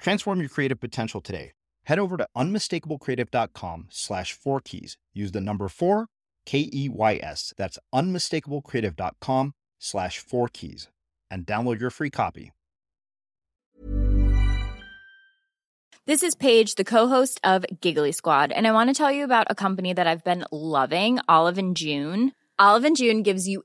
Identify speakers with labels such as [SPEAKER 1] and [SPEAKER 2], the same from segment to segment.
[SPEAKER 1] Transform your creative potential today. Head over to unmistakablecreative.com slash four keys. Use the number four, K E Y S. That's unmistakablecreative.com slash four keys and download your free copy.
[SPEAKER 2] This is Paige, the co-host of Giggly Squad, and I want to tell you about a company that I've been loving, Olive and June. Olive and June gives you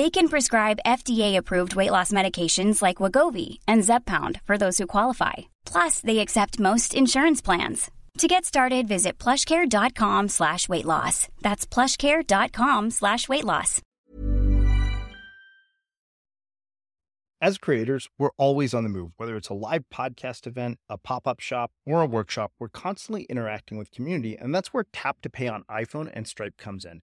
[SPEAKER 3] They can prescribe FDA-approved weight loss medications like Wegovy and Zepbound for those who qualify. Plus, they accept most insurance plans. To get started, visit plushcare.com slash weight loss. That's plushcare.com slash weight loss.
[SPEAKER 1] As creators, we're always on the move. Whether it's a live podcast event, a pop up shop, or a workshop, we're constantly interacting with community, and that's where Tap to Pay on iPhone and Stripe comes in.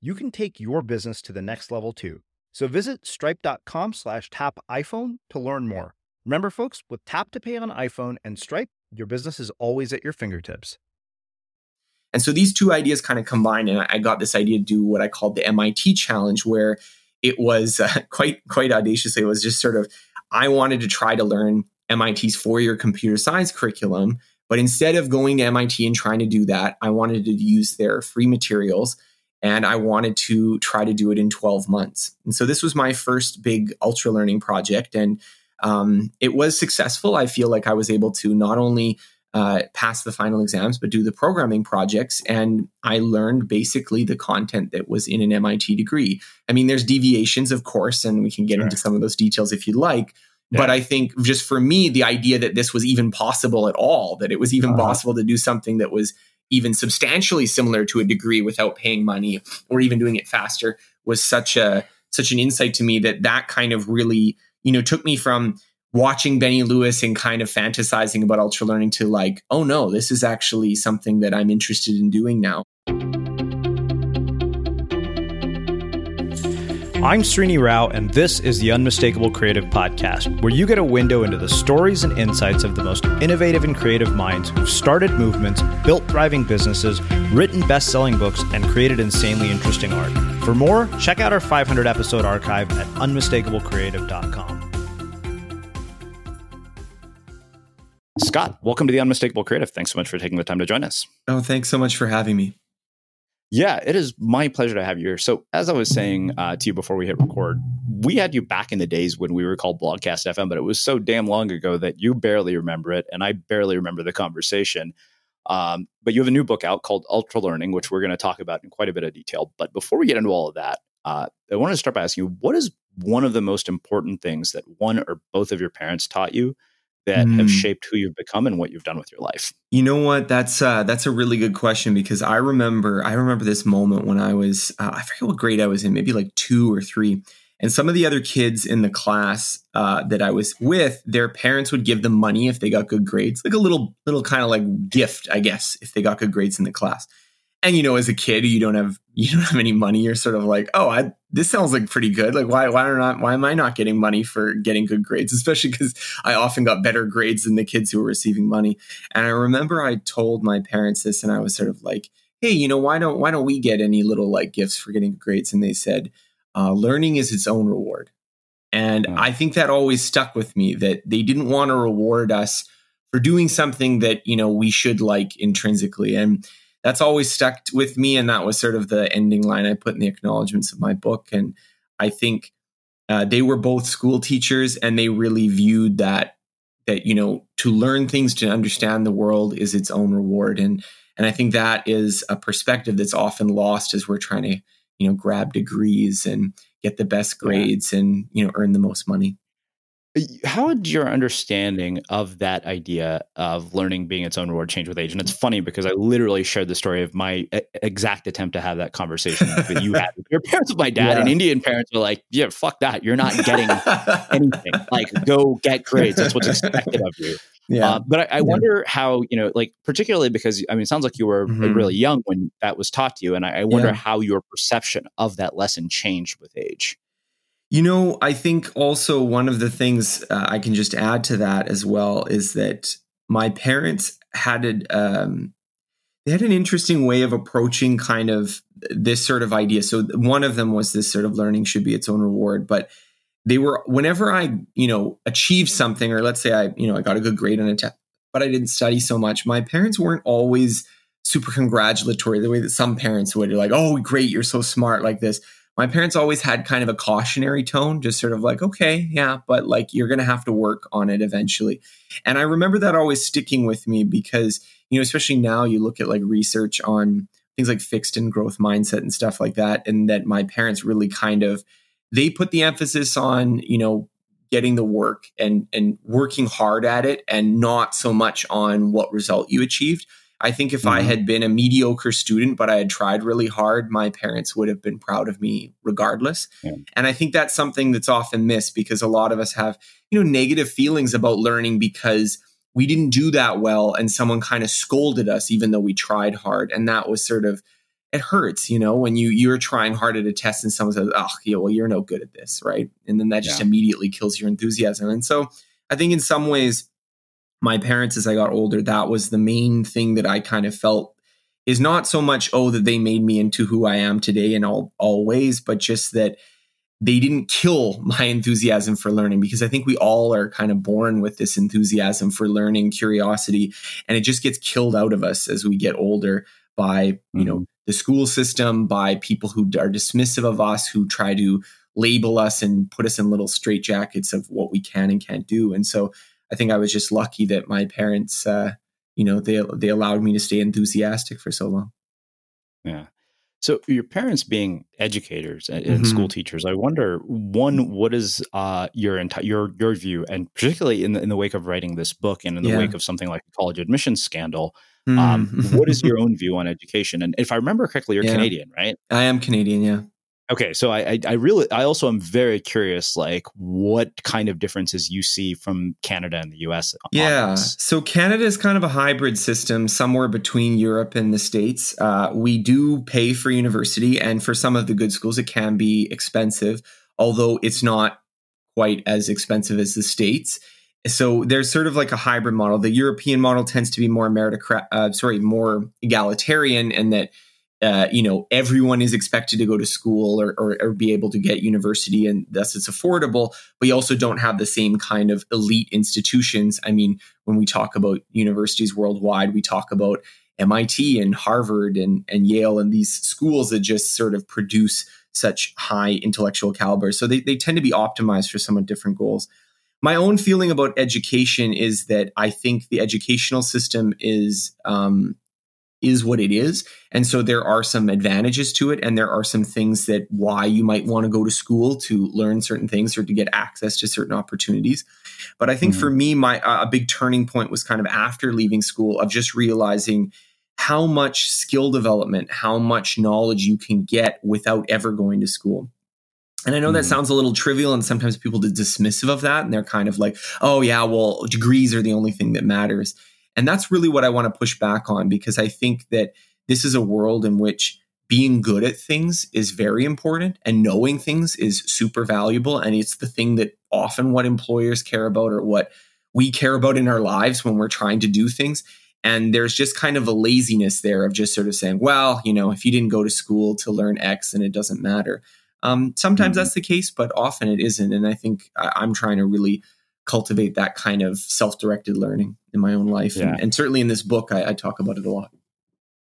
[SPEAKER 1] you can take your business to the next level too. So visit stripe.com slash tap iPhone to learn more. Remember, folks, with Tap to Pay on iPhone and Stripe, your business is always at your fingertips.
[SPEAKER 4] And so these two ideas kind of combined, and I got this idea to do what I called the MIT challenge, where it was uh, quite quite audaciously. It was just sort of I wanted to try to learn MIT's four year computer science curriculum, but instead of going to MIT and trying to do that, I wanted to use their free materials and I wanted to try to do it in 12 months. And so this was my first big ultra learning project, and um, it was successful. I feel like I was able to not only uh, pass the final exams, but do the programming projects. And I learned basically the content that was in an MIT degree. I mean, there's deviations, of course, and we can get sure. into some of those details if you'd like. Yeah. But I think just for me, the idea that this was even possible at all, that it was even uh-huh. possible to do something that was even substantially similar to a degree without paying money or even doing it faster was such a such an insight to me that that kind of really you know took me from watching Benny Lewis and kind of fantasizing about ultra learning to like oh no this is actually something that I'm interested in doing now
[SPEAKER 5] I'm Srini Rao, and this is the Unmistakable Creative Podcast, where you get a window into the stories and insights of the most innovative and creative minds who've started movements, built thriving businesses, written best selling books, and created insanely interesting art. For more, check out our 500 episode archive at unmistakablecreative.com. Scott, welcome to the Unmistakable Creative. Thanks so much for taking the time to join us.
[SPEAKER 4] Oh, thanks so much for having me.
[SPEAKER 5] Yeah, it is my pleasure to have you here. So, as I was saying uh, to you before we hit record, we had you back in the days when we were called Blogcast FM, but it was so damn long ago that you barely remember it, and I barely remember the conversation. Um, but you have a new book out called Ultra Learning, which we're going to talk about in quite a bit of detail. But before we get into all of that, uh, I want to start by asking you what is one of the most important things that one or both of your parents taught you that mm. have shaped who you've become and what you've done with your life?
[SPEAKER 4] You know what? That's uh, that's a really good question because I remember I remember this moment when I was uh, I forget what grade I was in, maybe like two or three, and some of the other kids in the class uh, that I was with, their parents would give them money if they got good grades, like a little little kind of like gift, I guess, if they got good grades in the class and you know as a kid you don't have you don't have any money. You're sort of like oh i this sounds like pretty good. Like why why are not why am i not getting money for getting good grades? Especially because i often got better grades than the kids who were receiving money. And i remember i told my parents this and i was sort of like hey you know why don't why don't we get any little like gifts for getting grades? And they said uh, learning is its own reward. And i think that always stuck with me that they didn't want to reward us for doing something that you know we should like intrinsically. And that's always stuck with me. And that was sort of the ending line I put in the acknowledgments of my book. And I think uh, they were both school teachers and they really viewed that, that, you know, to learn things, to understand the world is its own reward. And, and I think that is a perspective that's often lost as we're trying to, you know, grab degrees and get the best grades yeah. and, you know, earn the most money.
[SPEAKER 5] How did your understanding of that idea of learning being its own reward change with age? And it's funny because I literally shared the story of my exact attempt to have that conversation that you had with your parents with my dad. Yeah. And Indian parents were like, "Yeah, fuck that. You're not getting anything. Like, go get grades. That's what's expected of you." Yeah. Uh, but I, I yeah. wonder how you know, like, particularly because I mean, it sounds like you were mm-hmm. really young when that was taught to you, and I, I wonder yeah. how your perception of that lesson changed with age.
[SPEAKER 4] You know, I think also one of the things uh, I can just add to that as well is that my parents had a, um, they had an interesting way of approaching kind of this sort of idea. So one of them was this sort of learning should be its own reward, but they were whenever I, you know, achieved something or let's say I, you know, I got a good grade on a test, but I didn't study so much, my parents weren't always super congratulatory the way that some parents would. You're like, "Oh, great, you're so smart like this." My parents always had kind of a cautionary tone, just sort of like, okay, yeah, but like you're going to have to work on it eventually. And I remember that always sticking with me because, you know, especially now you look at like research on things like fixed and growth mindset and stuff like that. And that my parents really kind of, they put the emphasis on, you know, getting the work and and working hard at it and not so much on what result you achieved I think if mm-hmm. I had been a mediocre student, but I had tried really hard, my parents would have been proud of me regardless. Yeah. And I think that's something that's often missed because a lot of us have, you know, negative feelings about learning because we didn't do that well and someone kind of scolded us even though we tried hard. And that was sort of it hurts, you know, when you you're trying hard at a test and someone says, "Oh, yeah, well, you're no good at this," right? And then that just yeah. immediately kills your enthusiasm. And so, I think in some ways, my parents as I got older, that was the main thing that I kind of felt is not so much oh that they made me into who I am today in all all ways, but just that they didn't kill my enthusiasm for learning because I think we all are kind of born with this enthusiasm for learning, curiosity, and it just gets killed out of us as we get older by, you mm-hmm. know, the school system, by people who are dismissive of us, who try to label us and put us in little straitjackets of what we can and can't do. And so I think I was just lucky that my parents, uh, you know, they they allowed me to stay enthusiastic for so long.
[SPEAKER 5] Yeah. So your parents being educators and, mm-hmm. school teachers, I wonder one, what is uh, your entire your your view, and particularly in the in the wake of writing this book and in the yeah. wake of something like the college admissions scandal, mm. um, what is your own view on education? And if I remember correctly, you're yeah. Canadian, right?
[SPEAKER 4] I am Canadian, yeah.
[SPEAKER 5] Okay, so I, I, I really I also am very curious, like what kind of differences you see from Canada and the U.S.
[SPEAKER 4] Yeah, so Canada is kind of a hybrid system, somewhere between Europe and the states. Uh, we do pay for university, and for some of the good schools, it can be expensive, although it's not quite as expensive as the states. So there's sort of like a hybrid model. The European model tends to be more meritocrat, uh, sorry, more egalitarian, and that uh, you know, everyone is expected to go to school or, or, or, be able to get university, and thus it's affordable. But you also don't have the same kind of elite institutions. I mean, when we talk about universities worldwide, we talk about MIT and Harvard and, and Yale and these schools that just sort of produce such high intellectual caliber. So they, they tend to be optimized for somewhat different goals. My own feeling about education is that I think the educational system is um, is what it is. And so there are some advantages to it. And there are some things that why you might want to go to school to learn certain things or to get access to certain opportunities. But I think mm-hmm. for me, my uh, a big turning point was kind of after leaving school of just realizing how much skill development, how much knowledge you can get without ever going to school. And I know that mm-hmm. sounds a little trivial, and sometimes people are dismissive of that, and they're kind of like, "Oh yeah, well, degrees are the only thing that matters." And that's really what I want to push back on because I think that this is a world in which being good at things is very important and knowing things is super valuable. And it's the thing that often what employers care about or what we care about in our lives when we're trying to do things. And there's just kind of a laziness there of just sort of saying, well, you know, if you didn't go to school to learn X, then it doesn't matter. Um, sometimes mm-hmm. that's the case, but often it isn't. And I think I'm trying to really cultivate that kind of self-directed learning in my own life yeah. and, and, certainly in this book I, I, talk about it a lot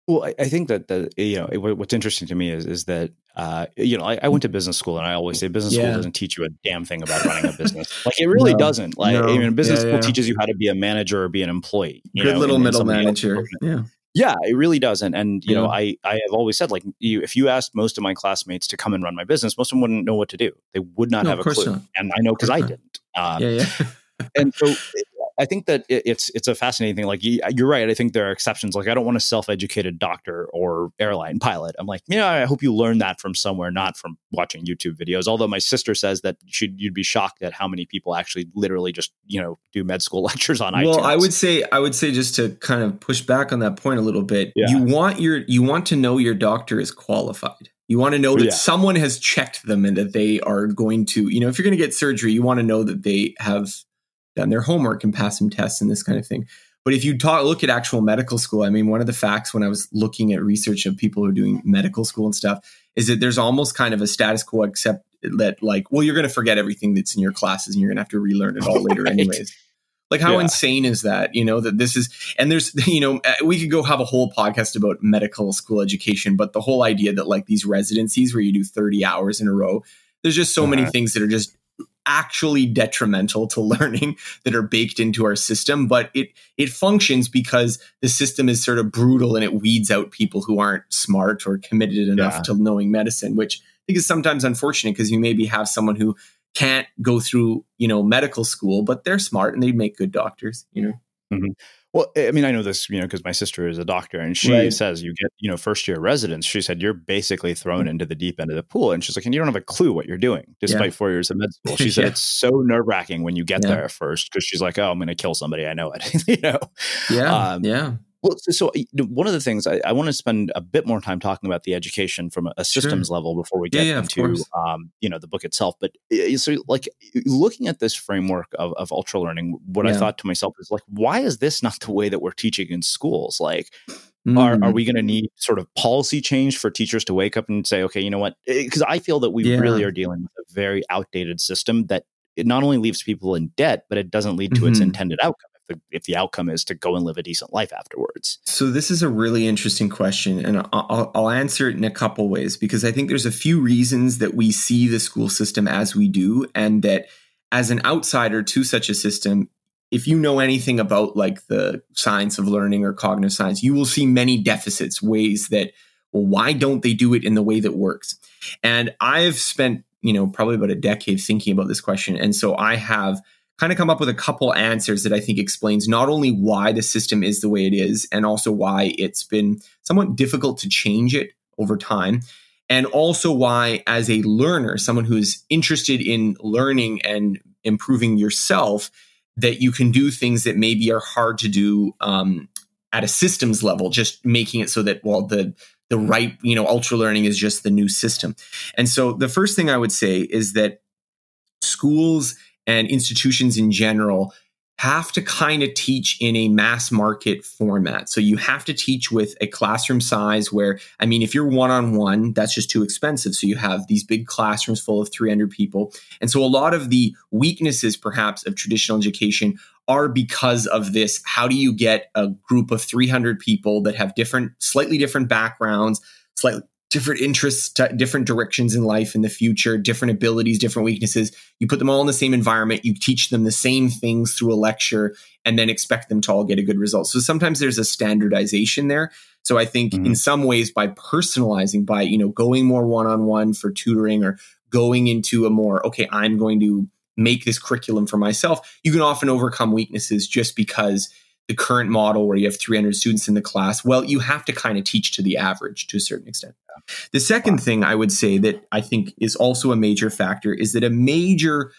[SPEAKER 5] well I, I think that the you know what's interesting to me is is that uh, you know I, I, went to business school and I always say business yeah. school doesn't teach you a damn thing about running a business like it really no, doesn't like no. I mean business yeah, school teaches you how to be a manager or be an employee
[SPEAKER 4] good know, little middle manager yeah
[SPEAKER 5] yeah, it really doesn't. And you know, I I have always said like you, if you asked most of my classmates to come and run my business, most of them wouldn't know what to do. They would not no, have a clue. Not. And I know because I didn't. Um, yeah, yeah. and so I think that it's it's a fascinating thing. Like you're right. I think there are exceptions. Like I don't want a self-educated doctor or airline pilot. I'm like, yeah, I hope you learn that from somewhere, not from watching YouTube videos. Although my sister says that should you'd be shocked at how many people actually literally just you know do med school lectures on well,
[SPEAKER 4] iTunes. Well, I would say I would say just to kind of push back on that point a little bit. Yeah. You want your you want to know your doctor is qualified. You want to know that yeah. someone has checked them and that they are going to, you know, if you're going to get surgery, you want to know that they have done their homework and passed some tests and this kind of thing. But if you talk, look at actual medical school, I mean, one of the facts when I was looking at research of people who are doing medical school and stuff is that there's almost kind of a status quo, except that, like, well, you're going to forget everything that's in your classes and you're going to have to relearn it all later, right. anyways. Like, how yeah. insane is that? You know, that this is, and there's, you know, uh, we could go have a whole podcast about medical school education, but the whole idea that, like, these residencies where you do 30 hours in a row, there's just so uh-huh. many things that are just actually detrimental to learning that are baked into our system but it it functions because the system is sort of brutal and it weeds out people who aren't smart or committed enough yeah. to knowing medicine which i think is sometimes unfortunate because you maybe have someone who can't go through you know medical school but they're smart and they make good doctors you know
[SPEAKER 5] mm-hmm. Well, I mean, I know this, you know, because my sister is a doctor, and she right. says you get, you know, first year residents She said you're basically thrown mm-hmm. into the deep end of the pool, and she's like, and you don't have a clue what you're doing, despite yeah. four years of med school. She said yeah. it's so nerve wracking when you get yeah. there first because she's like, oh, I'm going to kill somebody. I know it, you know.
[SPEAKER 4] Yeah, um, yeah.
[SPEAKER 5] Well, so, so, one of the things I, I, want to spend a bit more time talking about the education from a, systems sure. level before we get yeah, yeah, into um, you know the book itself. But so like looking at this framework of, of ultra learning, what yeah. I thought to myself is like, why is this not the way that we're teaching in schools? Like Mm. Are, are we going to need sort of policy change for teachers to wake up and say, okay, you know what? Because I feel that we yeah. really are dealing with a very outdated system that it not only leaves people in debt, but it doesn't lead to mm-hmm. its intended outcome. If the, if the outcome is to go and live a decent life afterwards.
[SPEAKER 4] So this is a really interesting question, and I'll, I'll answer it in a couple ways because I think there's a few reasons that we see the school system as we do, and that as an outsider to such a system, if you know anything about like the science of learning or cognitive science, you will see many deficits, ways that, well, why don't they do it in the way that works? And I've spent, you know, probably about a decade thinking about this question. And so I have kind of come up with a couple answers that I think explains not only why the system is the way it is, and also why it's been somewhat difficult to change it over time. And also why, as a learner, someone who is interested in learning and improving yourself, that you can do things that maybe are hard to do um, at a systems level, just making it so that well the the right you know ultra learning is just the new system. And so the first thing I would say is that schools and institutions in general have to kind of teach in a mass market format. So you have to teach with a classroom size where, I mean, if you're one on one, that's just too expensive. So you have these big classrooms full of 300 people. And so a lot of the weaknesses, perhaps, of traditional education are because of this. How do you get a group of 300 people that have different, slightly different backgrounds, slightly different interests, different directions in life in the future, different abilities, different weaknesses. You put them all in the same environment, you teach them the same things through a lecture, and then expect them to all get a good result. So sometimes there's a standardization there. So I think mm-hmm. in some ways by personalizing, by you know going more one-on-one for tutoring or going into a more okay, I'm going to make this curriculum for myself, you can often overcome weaknesses just because the current model where you have 300 students in the class, well, you have to kind of teach to the average to a certain extent. The second thing I would say that I think is also a major factor is that a major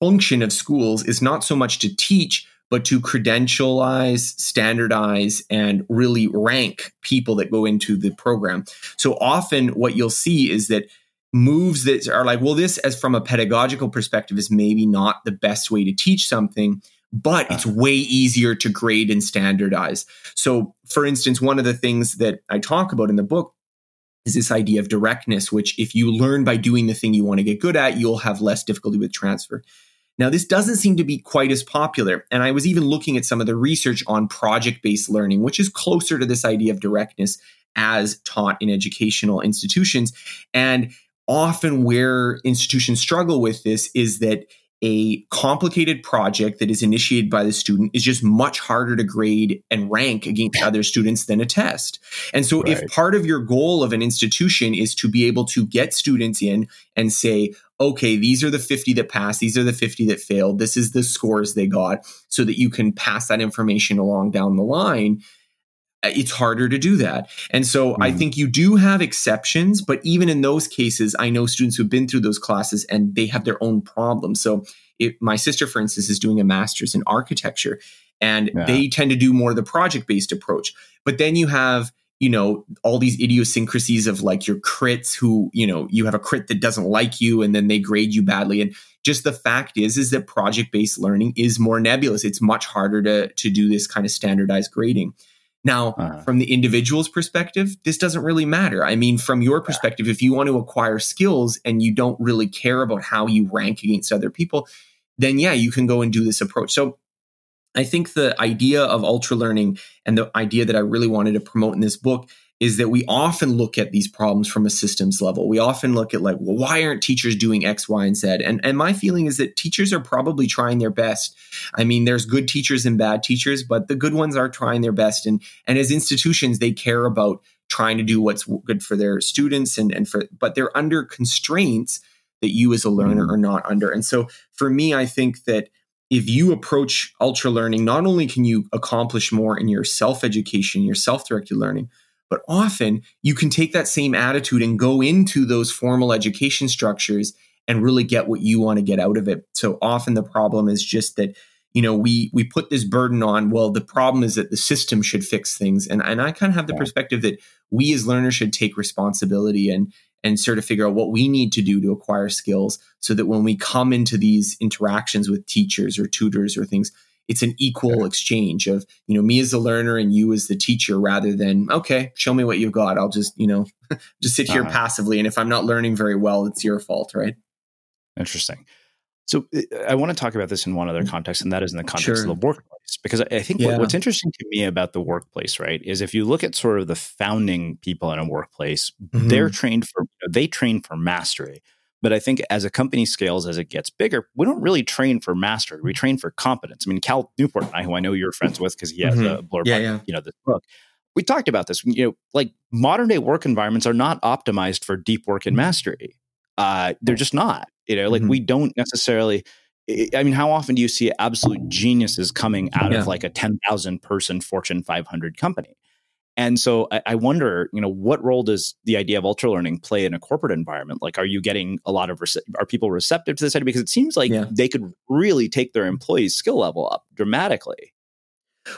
[SPEAKER 4] function of schools is not so much to teach, but to credentialize, standardize, and really rank people that go into the program. So often what you'll see is that moves that are like, well, this as from a pedagogical perspective is maybe not the best way to teach something but uh. it's way easier to grade and standardize. So, for instance, one of the things that I talk about in the book is this idea of directness, which if you learn by doing the thing you want to get good at, you'll have less difficulty with transfer. Now, this doesn't seem to be quite as popular. And I was even looking at some of the research on project based learning, which is closer to this idea of directness as taught in educational institutions. And often where institutions struggle with this is that a complicated project that is initiated by the student is just much harder to grade and rank against other students than a test. And so right. if part of your goal of an institution is to be able to get students in and say, okay, these are the 50 that passed, these are the 50 that failed, this is the scores they got, so that you can pass that information along down the line, it's harder to do that. And so mm. I hmm. think you do have exceptions, but even in those cases, I know students who've been through those classes and they have their own problems. So it, my sister, for instance, is doing a master's in architecture and yeah. they tend to do more of the project based approach. But then you have, you know, all these idiosyncrasies of like your crits who, you know, you have a crit that doesn't like you and then they grade you badly. And just the fact is, is that project based learning is more nebulous. It's much harder to, to do this kind of standardized grading. Now, uh-huh. from the individual's perspective, this doesn't really matter. I mean, from your perspective, if you want to acquire skills and you don't really care about how you rank against other people, then yeah, you can go and do this approach. So I think the idea of ultra learning and the idea that I really wanted to promote in this book is that we often look at these problems from a systems level. We often look at like, well, why aren't teachers doing X, Y, and Z? And and my feeling is that teachers are probably trying their best. I mean, there's good teachers and bad teachers, but the good ones are trying their best. And and as institutions, they care about trying to do what's good for their students and and for but they're under constraints that you as a learner mm-hmm. are not under. And so for me, I think that if you approach ultra learning, not only can you accomplish more in your self education, your self directed learning, but often you can take that same attitude and go into those formal education structures and really get what you want to get out of it. So often the problem is just that you know we we put this burden on well the problem is that the system should fix things and and I kind of have the yeah. perspective that we as learners should take responsibility and and sort of figure out what we need to do to acquire skills so that when we come into these interactions with teachers or tutors or things it's an equal exchange of you know me as the learner and you as the teacher rather than okay show me what you've got i'll just you know just sit here uh-huh. passively and if i'm not learning very well it's your fault right
[SPEAKER 5] interesting so uh, I want to talk about this in one other mm. context, and that is in the context sure. of the workplace. Because I think yeah. what, what's interesting to me about the workplace, right, is if you look at sort of the founding people in a workplace, mm-hmm. they're trained for they train for mastery. But I think as a company scales, as it gets bigger, we don't really train for mastery. We train for competence. I mean, Cal Newport and I, who I know you're friends with because he has mm-hmm. a blurb yeah, yeah. you know, this book. We talked about this. You know, like modern day work environments are not optimized for deep work and mm-hmm. mastery. Uh, they're just not. You know, like mm-hmm. we don't necessarily. I mean, how often do you see absolute geniuses coming out yeah. of like a ten thousand person Fortune 500 company? And so I, I, wonder, you know, what role does the idea of ultra learning play in a corporate environment? Like, are you getting a lot of rece- are people receptive to this idea? Because it seems like yeah. they could really take their employees' skill level up dramatically.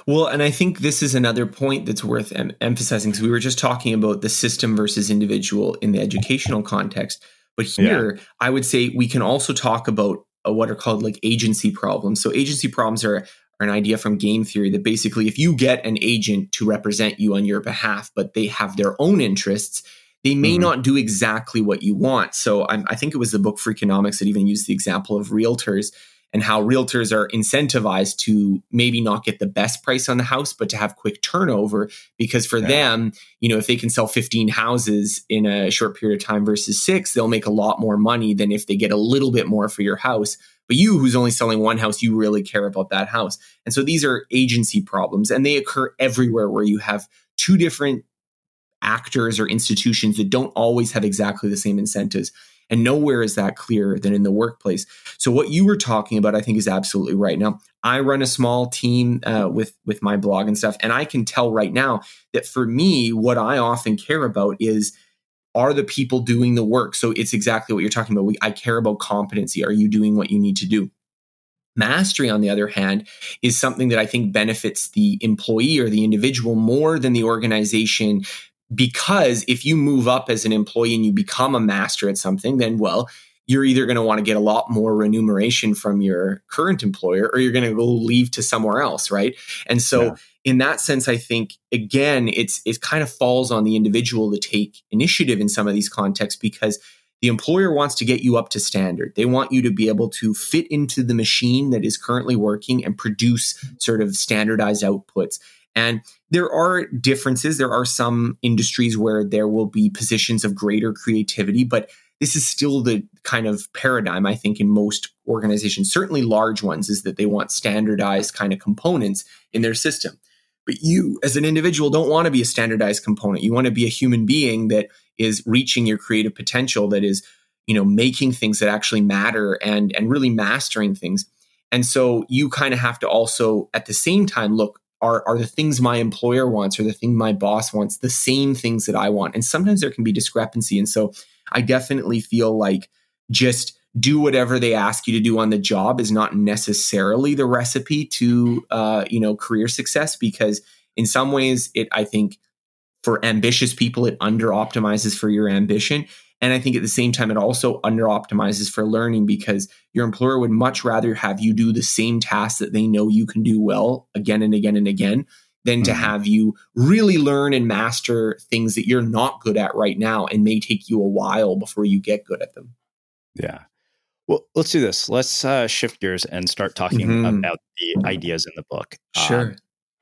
[SPEAKER 4] Well, and I think this is another point that's worth em- emphasizing because we were just talking about the system versus individual in the educational context. But here, yeah. I would say we can also talk about what are called like agency problems. So, agency problems are an idea from game theory that basically, if you get an agent to represent you on your behalf, but they have their own interests, they may mm-hmm. not do exactly what you want. So, I'm, I think it was the book Freakonomics that even used the example of realtors and how realtors are incentivized to maybe not get the best price on the house, but to have quick turnover. Because for yeah. them, you know, if they can sell 15 houses in a short period of time versus six, they'll make a lot more money than if they get a little bit more for your house. But you, who's only selling one house, you really care about that house. And so these are agency problems, and they occur everywhere where you have two different actors or institutions that don't always have exactly the same incentives. And nowhere is that clearer than in the workplace. So what you were talking about, I think, is absolutely right. Now, I run a small team uh, with with my blog and stuff, and I can tell right now that for me, what I often care about is are the people doing the work. So it's exactly what you're talking about. We, I care about competency. Are you doing what you need to do? Mastery, on the other hand, is something that I think benefits the employee or the individual more than the organization because if you move up as an employee and you become a master at something, then well, you're either going to want to get a lot more remuneration from your current employer or you're going to go leave to somewhere else, right? And so yeah. In that sense, I think again, it's it kind of falls on the individual to take initiative in some of these contexts because the employer wants to get you up to standard. They want you to be able to fit into the machine that is currently working and produce sort of standardized outputs. And there are differences. There are some industries where there will be positions of greater creativity, but this is still the kind of paradigm I think in most organizations, certainly large ones, is that they want standardized kind of components in their system. But you, as an individual, don't want to be a standardized component. You want to be a human being that is reaching your creative potential, that is, you know, making things that actually matter and and really mastering things. And so you kind of have to also at the same time look are are the things my employer wants or the thing my boss wants the same things that I want. And sometimes there can be discrepancy. And so I definitely feel like just do whatever they ask you to do on the job is not necessarily the recipe to uh, you know career success because in some ways it I think for ambitious people it under optimizes for your ambition and I think at the same time, it also under optimizes for learning because your employer would much rather have you do the same tasks that they know you can do well again and again and again than to mm-hmm. have you really learn and master things that you're not good at right now and may take you a while before you get good at them.
[SPEAKER 5] Yeah. Well, let's do this. Let's uh, shift gears and start talking mm-hmm. about the ideas in the book.
[SPEAKER 4] Sure. Um,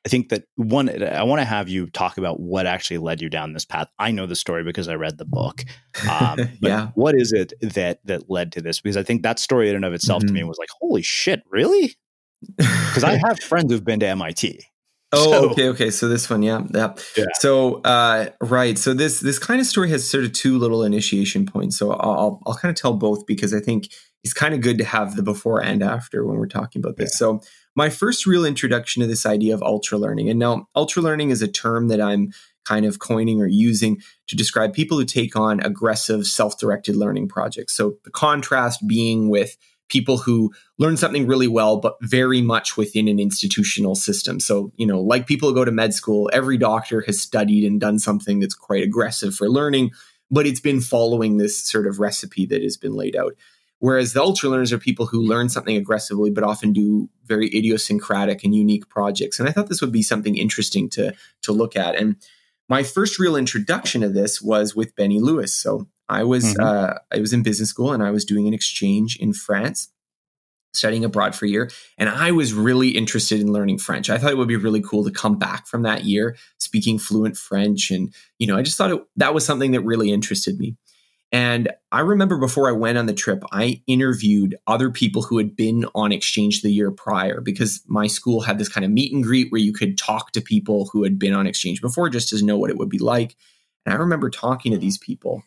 [SPEAKER 5] I think that one, I want to have you talk about what actually led you down this path. I know the story because I read the book. Um, yeah. What is it that that led to this? Because I think that story in and of itself mm-hmm. to me mm-hmm. was like, holy shit, really? Because I have friends who've been to MIT.
[SPEAKER 4] Oh, so, okay, okay. So this one, yeah, yeah. yeah. So, uh, right. So this this kind of story has sort of two little initiation points. So I'll I'll kind of tell both because I think it's kind of good to have the before and after when we're talking about this. Yeah. So my first real introduction to this idea of ultra learning. And now, ultra learning is a term that I'm kind of coining or using to describe people who take on aggressive self directed learning projects. So the contrast being with people who learn something really well, but very much within an institutional system. So, you know, like people who go to med school, every doctor has studied and done something that's quite aggressive for learning, but it's been following this sort of recipe that has been laid out. Whereas the ultra learners are people who learn something aggressively, but often do very idiosyncratic and unique projects. And I thought this would be something interesting to, to look at. And my first real introduction to this was with Benny Lewis. So I was mm-hmm. uh, I was in business school and I was doing an exchange in France, studying abroad for a year, and I was really interested in learning French. I thought it would be really cool to come back from that year speaking fluent French, and you know, I just thought it, that was something that really interested me. And I remember before I went on the trip, I interviewed other people who had been on exchange the year prior because my school had this kind of meet and greet where you could talk to people who had been on exchange before just to know what it would be like. And I remember talking to these people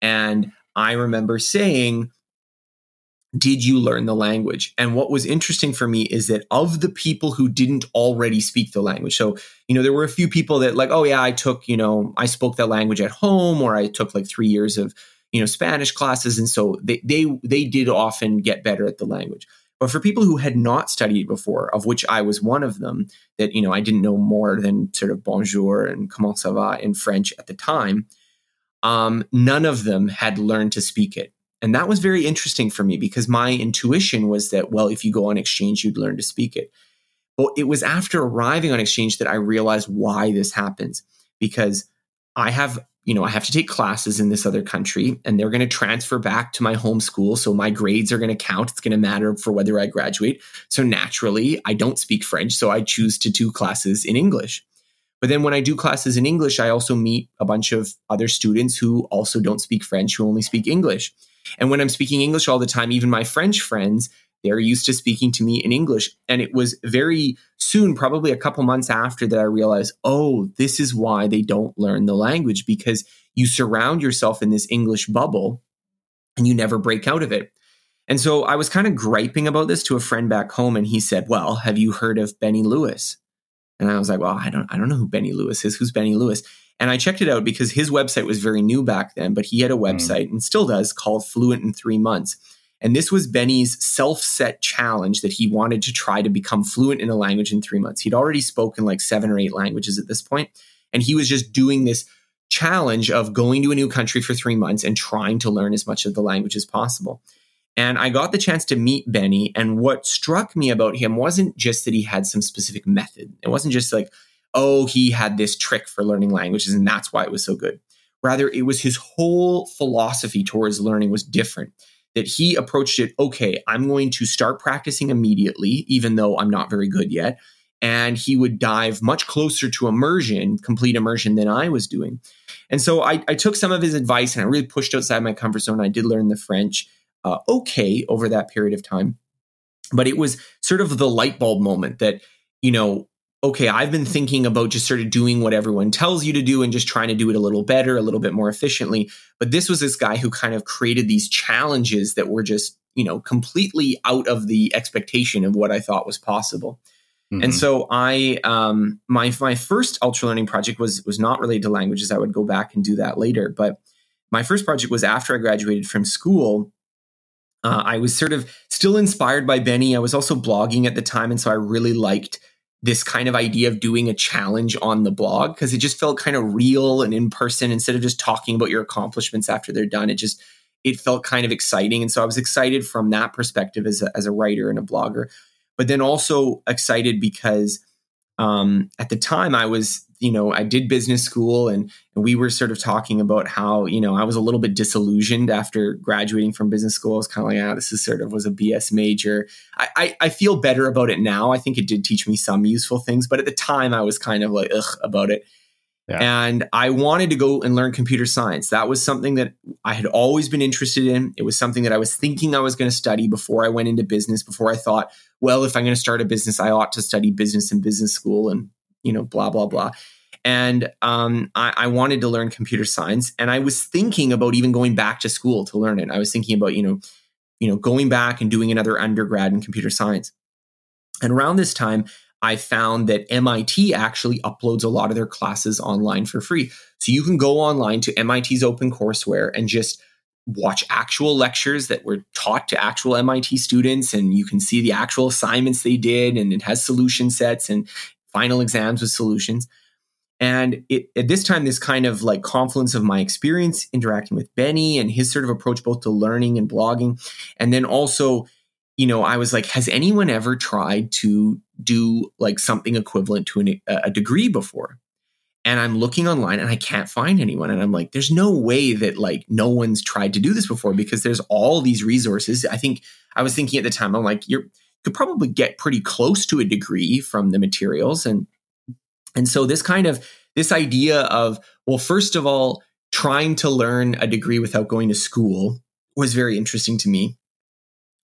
[SPEAKER 4] and I remember saying, Did you learn the language? And what was interesting for me is that of the people who didn't already speak the language, so, you know, there were a few people that, like, oh, yeah, I took, you know, I spoke that language at home, or I took like three years of, you know, Spanish classes. And so they, they, they did often get better at the language. But for people who had not studied before, of which I was one of them, that, you know, I didn't know more than sort of bonjour and comment ça va in French at the time, um, none of them had learned to speak it. And that was very interesting for me because my intuition was that, well, if you go on exchange, you'd learn to speak it. But it was after arriving on exchange that I realized why this happens because I have, you know, I have to take classes in this other country and they're going to transfer back to my home school. So my grades are going to count. It's going to matter for whether I graduate. So naturally, I don't speak French. So I choose to do classes in English. But then when I do classes in English, I also meet a bunch of other students who also don't speak French, who only speak English. And when I'm speaking English all the time, even my French friends, they're used to speaking to me in English. And it was very soon, probably a couple months after that, I realized, oh, this is why they don't learn the language because you surround yourself in this English bubble and you never break out of it. And so I was kind of griping about this to a friend back home, and he said, Well, have you heard of Benny Lewis? And I was like, well, I don't, I don't know who Benny Lewis is. Who's Benny Lewis? And I checked it out because his website was very new back then, but he had a hmm. website mm. and still does called Fluent in Three Months. And this was Benny's self set challenge that he wanted to try to become fluent in a language in three months. He'd already spoken like seven or eight languages at this point, And he was just doing this challenge of going to a new country for three months and trying to learn as much of the language as possible. And I got the chance to meet Benny. And what struck me about him wasn't just that he had some specific method. It wasn't just like, oh, he had this trick for learning languages and that's why it was so good. Rather, it was his whole philosophy towards learning was different. That he approached it, okay, I'm going to start practicing immediately, even though I'm not very good yet. And he would dive much closer to immersion, complete immersion, than I was doing. And so I, I took some of his advice and I really pushed outside my comfort zone. I did learn the French uh, okay over that period of time. But it was sort of the light bulb moment that, you know, okay, I've been thinking about just sort of doing what everyone tells you to do and just trying to do it a little better, a little bit more efficiently. But this was this guy who kind of created these challenges that were just, you know, completely out of the expectation of what I thought was possible. Mm-hmm. And so I, um, my my first ultra learning project was was not related to languages. I would go back and do that later. But my first project was after I graduated from school, uh, I was sort of still inspired by Benny. I was also blogging at the time. And so I really liked this kind of idea of doing a challenge on the blog because it just felt kind of real and in person instead of just talking about your accomplishments after they're done. It just, it felt kind of exciting. And so I was excited from that perspective as a, as a writer and a blogger, but then also excited because um, at the time I was you know, I did business school and, and we were sort of talking about how, you know, I was a little bit disillusioned after graduating from business school. I was kind of like, ah, this is sort of was a BS major. I, I, I feel better about it now. I think it did teach me some useful things, but at the time I was kind of like, ugh, about it. Yeah. And I wanted to go and learn computer science. That was something that I had always been interested in. It was something that I was thinking I was going to study before I went into business, before I thought, well, if I'm going to start a business, I ought to study business in business school and, you know, blah, blah, blah. And um, I, I, wanted to learn computer science and i was thinking about even going back to school to learn it. I was thinking about you know you know going back and doing another undergrad in computer science. And around this time i found that mit actually uploads a lot of their classes online for free. So you can go online to mit's open courseware and just watch actual lectures that were taught to actual MIT students and you can see the actual assignments they did and it has solution sets and final exams with solutions And it, at this time, this kind of like confluence of my experience interacting with Benny and his sort of approach both to learning and blogging, and then also, you know, I was like, has anyone ever tried to do like something equivalent to an, a degree before? And I'm looking online and I can't find anyone. And I'm like, there's no way that like no one's tried to do this before because there's all these resources. I think I was thinking at the time, I'm like, you're could probably get pretty close to a degree from the materials. And and so this kind of this idea of, well, first of all, trying to learn a degree without going to school was very interesting to me.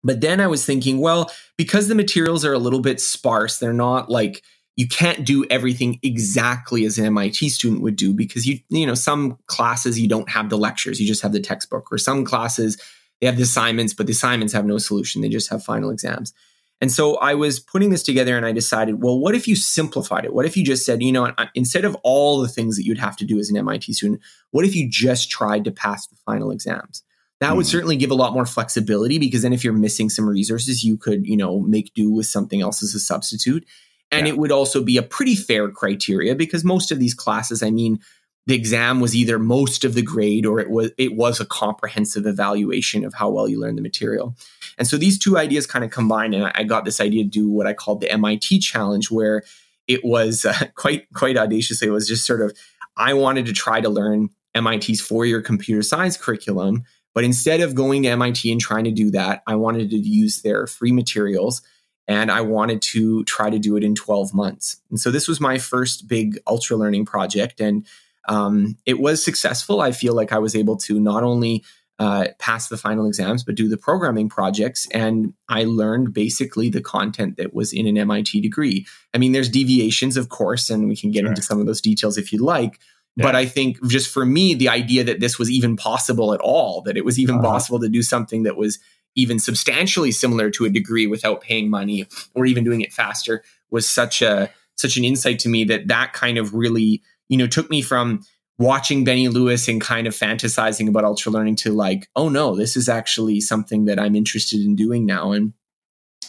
[SPEAKER 4] But then I was thinking, well, because the materials are a little bit sparse, they're not like you can't do everything exactly as an MIT student would do because you you know some classes you don't have the lectures, you just have the textbook or some classes they have the assignments but the assignments have no solution, they just have final exams. And so I was putting this together and I decided, well, what if you simplified it? What if you just said, you know, instead of all the things that you'd have to do as an MIT student, what if you just tried to pass the final exams? That would hmm. certainly give a lot more flexibility because then if you're missing some resources, you could, you know, make do with something else as a substitute. And yeah. it would also be a pretty fair criteria because most of these classes, I mean, the exam was either most of the grade or it was it was a comprehensive evaluation of how well you learned the material. And so these two ideas kind of combined, and I got this idea to do what I called the MIT challenge, where it was uh, quite quite audaciously. It was just sort of I wanted to try to learn MIT's four year computer science curriculum, but instead of going to MIT and trying to do that, I wanted to use their free materials and I wanted to try to do it in 12 months. And so this was my first big ultra learning project. And um, it was successful. I feel like I was able to not only uh, pass the final exams, but do the programming projects. And I learned basically the content that was in an MIT degree. I mean, there's deviations, of course, and we can get sure. into some of those details if you'd like. Yeah. But I think just for me, the idea that this was even possible at all, that it was even uh-huh. possible to do something that was even substantially similar to a degree without paying money or even doing it faster was such a such an insight to me that that kind of really you know, took me from watching Benny Lewis and kind of fantasizing about ultra learning to like, oh no, this is actually something that I'm interested in doing now. And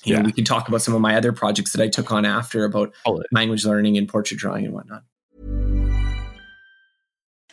[SPEAKER 4] you yeah. know, we can talk about some of my other projects that I took on after about language learning and portrait drawing and whatnot.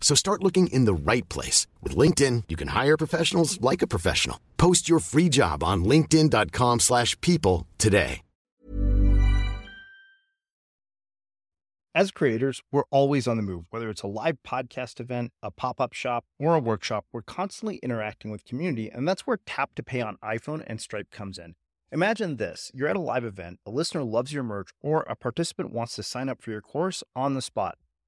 [SPEAKER 6] So start looking in the right place. With LinkedIn, you can hire professionals like a professional. Post your free job on linkedin.com slash people today.
[SPEAKER 1] As creators, we're always on the move. Whether it's a live podcast event, a pop-up shop, or a workshop, we're constantly interacting with community, and that's where Tap to Pay on iPhone and Stripe comes in. Imagine this you're at a live event, a listener loves your merch, or a participant wants to sign up for your course on the spot.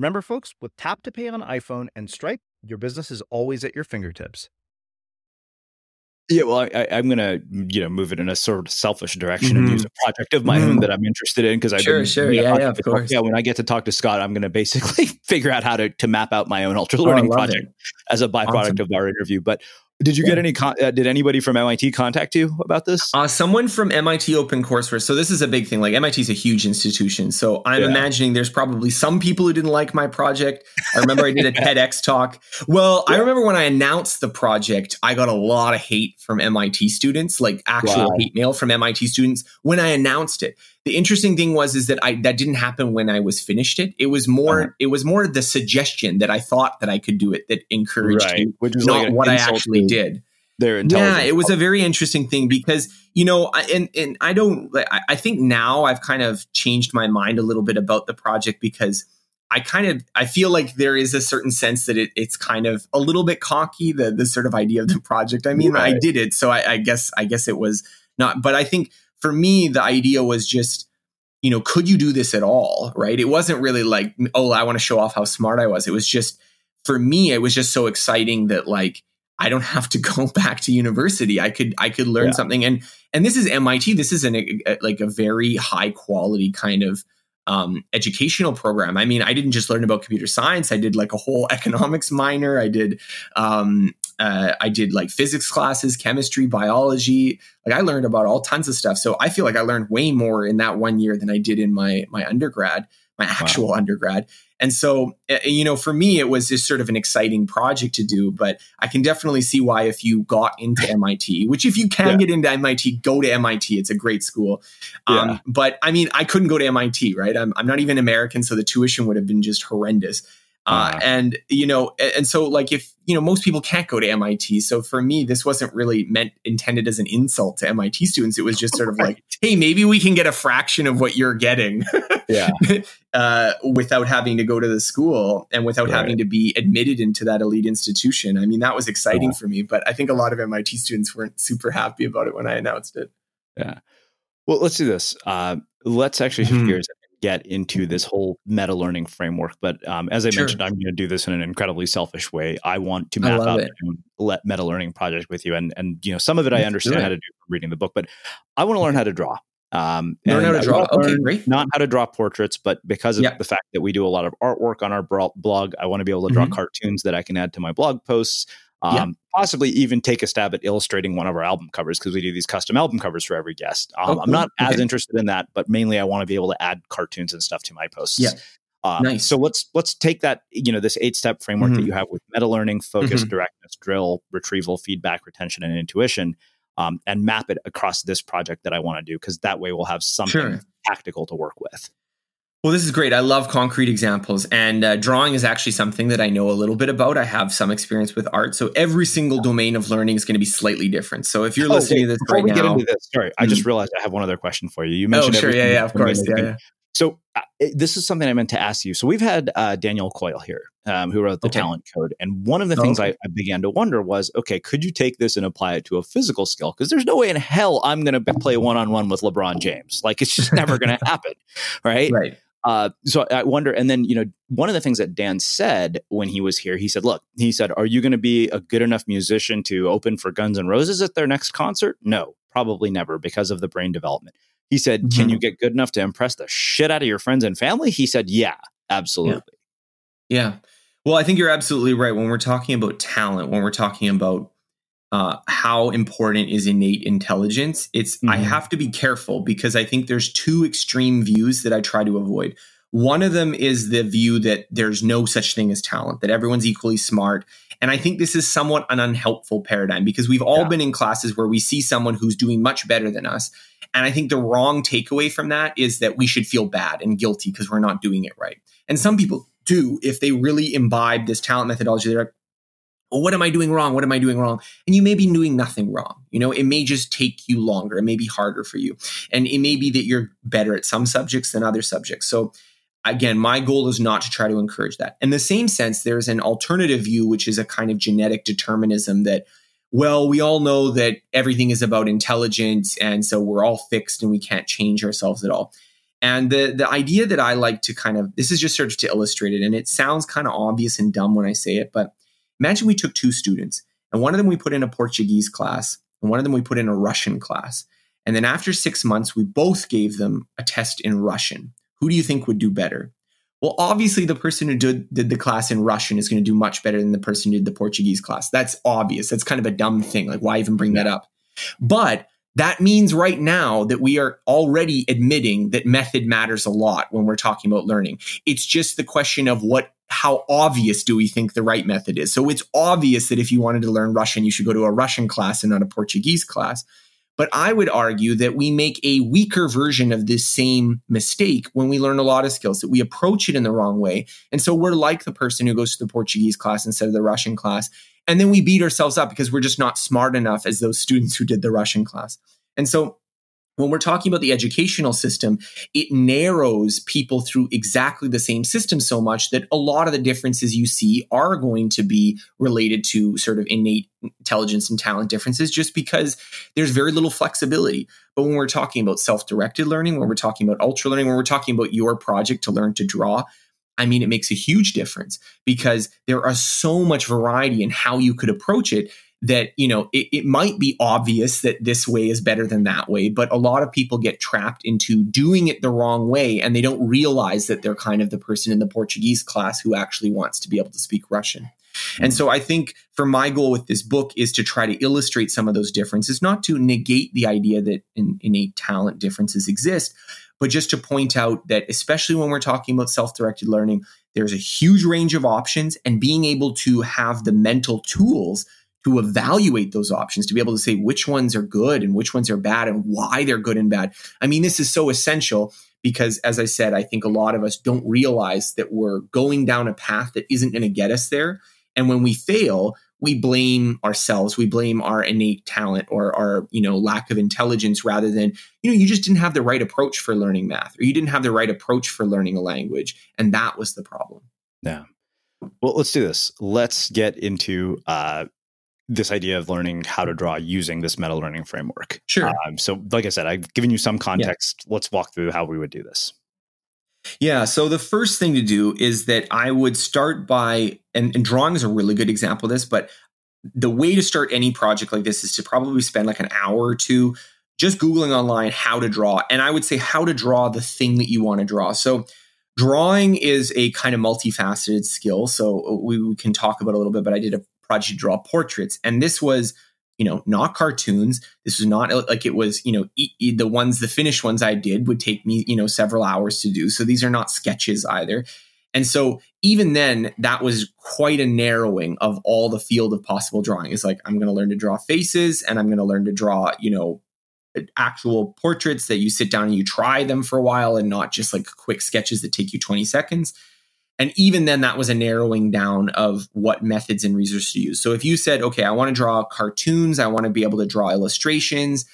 [SPEAKER 1] Remember, folks, with Tap to Pay on iPhone and Stripe, your business is always at your fingertips.
[SPEAKER 5] Yeah, well, I, am going to you know move it in a sort of selfish direction mm-hmm. and use a project of my mm-hmm. own that I'm interested in because I
[SPEAKER 4] sure, sure, yeah, yeah, of course.
[SPEAKER 5] Yeah, when I get to talk to Scott, I'm going to basically figure out how to to map out my own ultra learning oh, project it. as a byproduct awesome. of our interview. But did you yeah. get any? Con- uh, did anybody from MIT contact you about this?
[SPEAKER 4] Uh, someone from MIT Open Courseware. So this is a big thing. Like MIT is a huge institution. So I'm yeah. imagining there's probably some people who didn't like my project. I remember I did a TEDx talk. Well, yeah. I remember when I announced the project, I got a lot of hate from MIT students, like actual wow. hate mail from MIT students when I announced it the interesting thing was is that I that didn't happen when I was finished it. It was more uh-huh. it was more the suggestion that I thought that I could do it that encouraged right. me, which is not like what I actually did.
[SPEAKER 5] Their
[SPEAKER 4] yeah, it was a very interesting thing because you know, and and I don't. I think now I've kind of changed my mind a little bit about the project because I kind of I feel like there is a certain sense that it, it's kind of a little bit cocky the the sort of idea of the project. I mean, right. I did it, so I, I guess I guess it was not. But I think for me, the idea was just, you know, could you do this at all? Right. It wasn't really like, oh, I want to show off how smart I was. It was just, for me, it was just so exciting that like, I don't have to go back to university. I could, I could learn yeah. something. And, and this is MIT. This is an, a, like a very high quality kind of, um, educational program. I mean, I didn't just learn about computer science. I did like a whole economics minor. I did um, uh, I did like physics classes, chemistry, biology. Like I learned about all tons of stuff. So I feel like I learned way more in that one year than I did in my my undergrad, my actual wow. undergrad. And so, uh, you know, for me, it was just sort of an exciting project to do. But I can definitely see why, if you got into MIT, which if you can yeah. get into MIT, go to MIT. It's a great school. Um, yeah. But I mean, I couldn't go to MIT, right? I'm, I'm not even American, so the tuition would have been just horrendous. Uh, and you know, and so like if you know most people can't go to MIT, so for me this wasn't really meant intended as an insult to MIT students. It was just sort of like, hey, maybe we can get a fraction of what you're getting,
[SPEAKER 5] yeah,
[SPEAKER 4] uh, without having to go to the school and without right. having to be admitted into that elite institution. I mean, that was exciting for me, but I think a lot of MIT students weren't super happy about it when I announced it.
[SPEAKER 5] Yeah. Well, let's do this. Uh, let's actually shift mm-hmm. gears get into this whole meta learning framework. But um, as I sure. mentioned, I'm going to do this in an incredibly selfish way. I want to map out let meta learning project with you, and and you know some of it I understand how to do from reading the book, but I want to learn how to draw.
[SPEAKER 4] Um, learn how to draw. Okay, great.
[SPEAKER 5] Not how to draw portraits, but because of the fact that we do a lot of artwork on our blog, I want to be able to draw mm-hmm. cartoons that I can add to my blog posts um, yeah. possibly even take a stab at illustrating one of our album covers because we do these custom album covers for every guest. Um, oh, I'm not okay. as interested in that, but mainly I want to be able to add cartoons and stuff to my posts.
[SPEAKER 4] Yeah. Um,
[SPEAKER 5] nice. So let's let's take that you know this eight step framework mm-hmm. that you have with meta learning, focus, mm-hmm. directness, drill, retrieval, feedback, retention, and intuition, um, and map it across this project that I want to do because that way we'll have something sure. tactical to work with.
[SPEAKER 4] Well, this is great. I love concrete examples, and uh, drawing is actually something that I know a little bit about. I have some experience with art, so every single domain of learning is going to be slightly different. So if you're oh, listening wait, to this right we now, get into this,
[SPEAKER 5] sorry. I just mm-hmm. realized I have one other question for you. You mentioned,
[SPEAKER 4] oh, sure, yeah, yeah, of course, yeah, yeah.
[SPEAKER 5] So uh, this is something I meant to ask you. So we've had uh, Daniel Coyle here, um, who wrote the okay. Talent Code, and one of the things okay. I, I, began to wonder was, okay, could you take this and apply it to a physical skill? Because there's no way in hell I'm going to play one on one with LeBron James. Like it's just never going to happen, right?
[SPEAKER 4] Right.
[SPEAKER 5] Uh, so I wonder, and then you know, one of the things that Dan said when he was here, he said, "Look, he said, are you going to be a good enough musician to open for Guns N' Roses at their next concert? No, probably never, because of the brain development." He said, mm-hmm. "Can you get good enough to impress the shit out of your friends and family?" He said, "Yeah, absolutely."
[SPEAKER 4] Yeah. yeah. Well, I think you're absolutely right. When we're talking about talent, when we're talking about uh, how important is innate intelligence, it's mm-hmm. I have to be careful because I think there's two extreme views that I try to avoid. One of them is the view that there's no such thing as talent, that everyone's equally smart. And I think this is somewhat an unhelpful paradigm because we've all yeah. been in classes where we see someone who's doing much better than us. And I think the wrong takeaway from that is that we should feel bad and guilty because we're not doing it right. And some people do if they really imbibe this talent methodology. They're like, what am I doing wrong? What am I doing wrong? And you may be doing nothing wrong. You know, it may just take you longer. It may be harder for you. And it may be that you're better at some subjects than other subjects. So again, my goal is not to try to encourage that. In the same sense, there's an alternative view, which is a kind of genetic determinism that, well, we all know that everything is about intelligence. And so we're all fixed and we can't change ourselves at all. And the the idea that I like to kind of this is just sort of to illustrate it, and it sounds kind of obvious and dumb when I say it, but imagine we took two students, and one of them we put in a Portuguese class, and one of them we put in a Russian class. And then after six months, we both gave them a test in Russian. Who do you think would do better? Well, obviously, the person who did, did the class in Russian is going to do much better than the person who did the Portuguese class. That's obvious. That's kind of a dumb thing. Like, why even bring that up? But that means right now that we are already admitting that method matters a lot when we're talking about learning. It's just the question of what how obvious do we think the right method is? So it's obvious that if you wanted to learn Russian, you should go to a Russian class and not a Portuguese class. But I would argue that we make a weaker version of this same mistake when we learn a lot of skills, that we approach it in the wrong way. And so we're like the person who goes to the Portuguese class instead of the Russian class. And then we beat ourselves up because we're just not smart enough as those students who did the Russian class. And so when we're talking about the educational system, it narrows people through exactly the same system so much that a lot of the differences you see are going to be related to sort of innate intelligence and talent differences just because there's very little flexibility. But when we're talking about self directed learning, when we're talking about ultra learning, when we're talking about your project to learn to draw, I mean, it makes a huge difference because there are so much variety in how you could approach it that, you know, it, it, might be obvious that this way is better than that way, but a lot of people get trapped into doing it the wrong way and they don't realize that they're kind of the person in the Portuguese class who actually wants to be able to speak Russian. And so I think for my goal with this book is to try to illustrate some of those differences, not to negate the idea that in, innate talent differences exist, but just to point out that, especially when we're talking about self directed learning, there's a huge range of options, and being able to have the mental tools to evaluate those options, to be able to say which ones are good and which ones are bad and why they're good and bad. I mean, this is so essential because, as I said, I think a lot of us don't realize that we're going down a path that isn't going to get us there. And when we fail, we blame ourselves. We blame our innate talent or our you know lack of intelligence rather than you know you just didn't have the right approach for learning math or you didn't have the right approach for learning a language. And that was the problem.
[SPEAKER 5] Yeah. Well let's do this. Let's get into uh, this idea of learning how to draw using this meta learning framework.
[SPEAKER 4] Sure.
[SPEAKER 5] Um, so like i said i've given you some context. Yeah. let's walk through how we would do this
[SPEAKER 4] yeah. So the first thing to do is that I would start by, and, and, drawing is a really good example of this, but the way to start any project like this is to probably spend like an hour or two just Googling online how to draw. And I would say how to draw the thing that you want to draw. So drawing is a kind of multifaceted skill. So we, we can talk about a little bit, but I did a project to draw portraits. And this was you know, not cartoons. This was not uh, like it was, you know, e- e- the ones, the finished ones I did would take me, you know, several hours to do. So these are not sketches either. And so even then, that was quite a narrowing of all the field of possible drawing. It's like, I'm going to learn to draw faces and I'm going to learn to draw, you know, actual portraits that you sit down and you try them for a while and not just like quick sketches that take you 20 seconds. And even then, that was a narrowing down of what methods and resources to use. So if you said, okay, I want to draw cartoons, I want to be able to draw illustrations,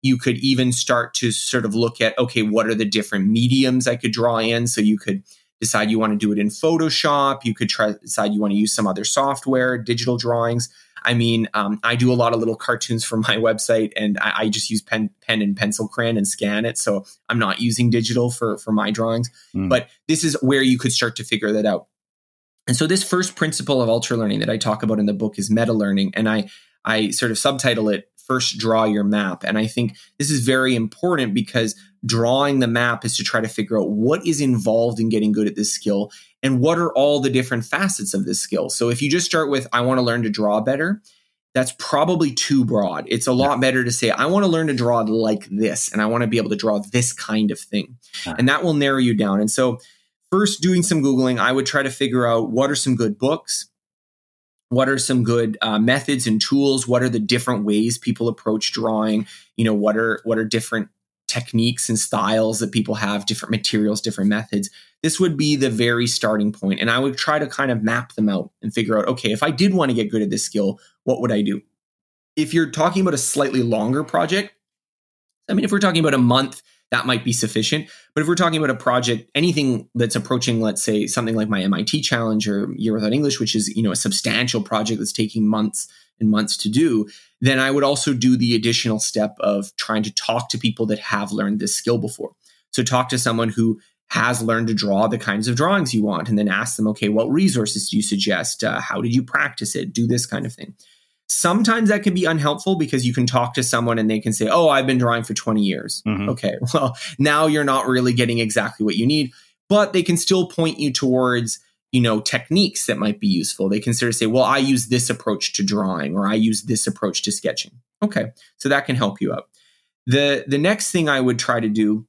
[SPEAKER 4] you could even start to sort of look at, okay, what are the different mediums I could draw in? So you could decide you want to do it in Photoshop. You could try decide you want to use some other software, digital drawings. I mean, um, I do a lot of little cartoons for my website, and I, I, just use pen, pen and pencil crayon and scan it. So I'm not using digital for for my drawings. Mm. But this is where you could start to figure that out. And so this first principle of ultra learning that I talk about in the book is meta learning, and I I sort of subtitle it first draw your map. And I think this is very important because drawing the map is to try to figure out what is involved in getting good at this skill and what are all the different facets of this skill. So if you just start with, I want to learn to draw better, that's probably too broad. It's a lot better to say, I want to learn to draw like this and I want to be able to draw this kind of thing. And that will narrow you down. And so, first, doing some Googling, I would try to figure out what are some good books what are some good uh, methods and tools? What are the different ways people approach drawing? You know what are what are different techniques and styles that people have different materials different methods? This would be the very starting point and i would try to kind of map them out and figure out okay if i did want to get good at this skill what would i do? If you're talking about a slightly longer project i mean if we're talking about a month that might be sufficient. But if we're talking about a project, anything that's approaching, let's say, something like my MIT challenge or Year Without English, which is you know a substantial project that's taking months and months to do, then I would also do the additional step of trying to talk to people that have learned this skill before. So talk to someone who has learned to draw the kinds of drawings you want, and then ask them, okay, what resources do you suggest? Uh, how did you practice it? Do this kind of thing. Sometimes that can be unhelpful because you can talk to someone and they can say, Oh, I've been drawing for 20 years. Mm-hmm. Okay, well, now you're not really getting exactly what you need, but they can still point you towards, you know, techniques that might be useful. They can sort of say, Well, I use this approach to drawing or I use this approach to sketching. Okay, so that can help you out. The, the next thing I would try to do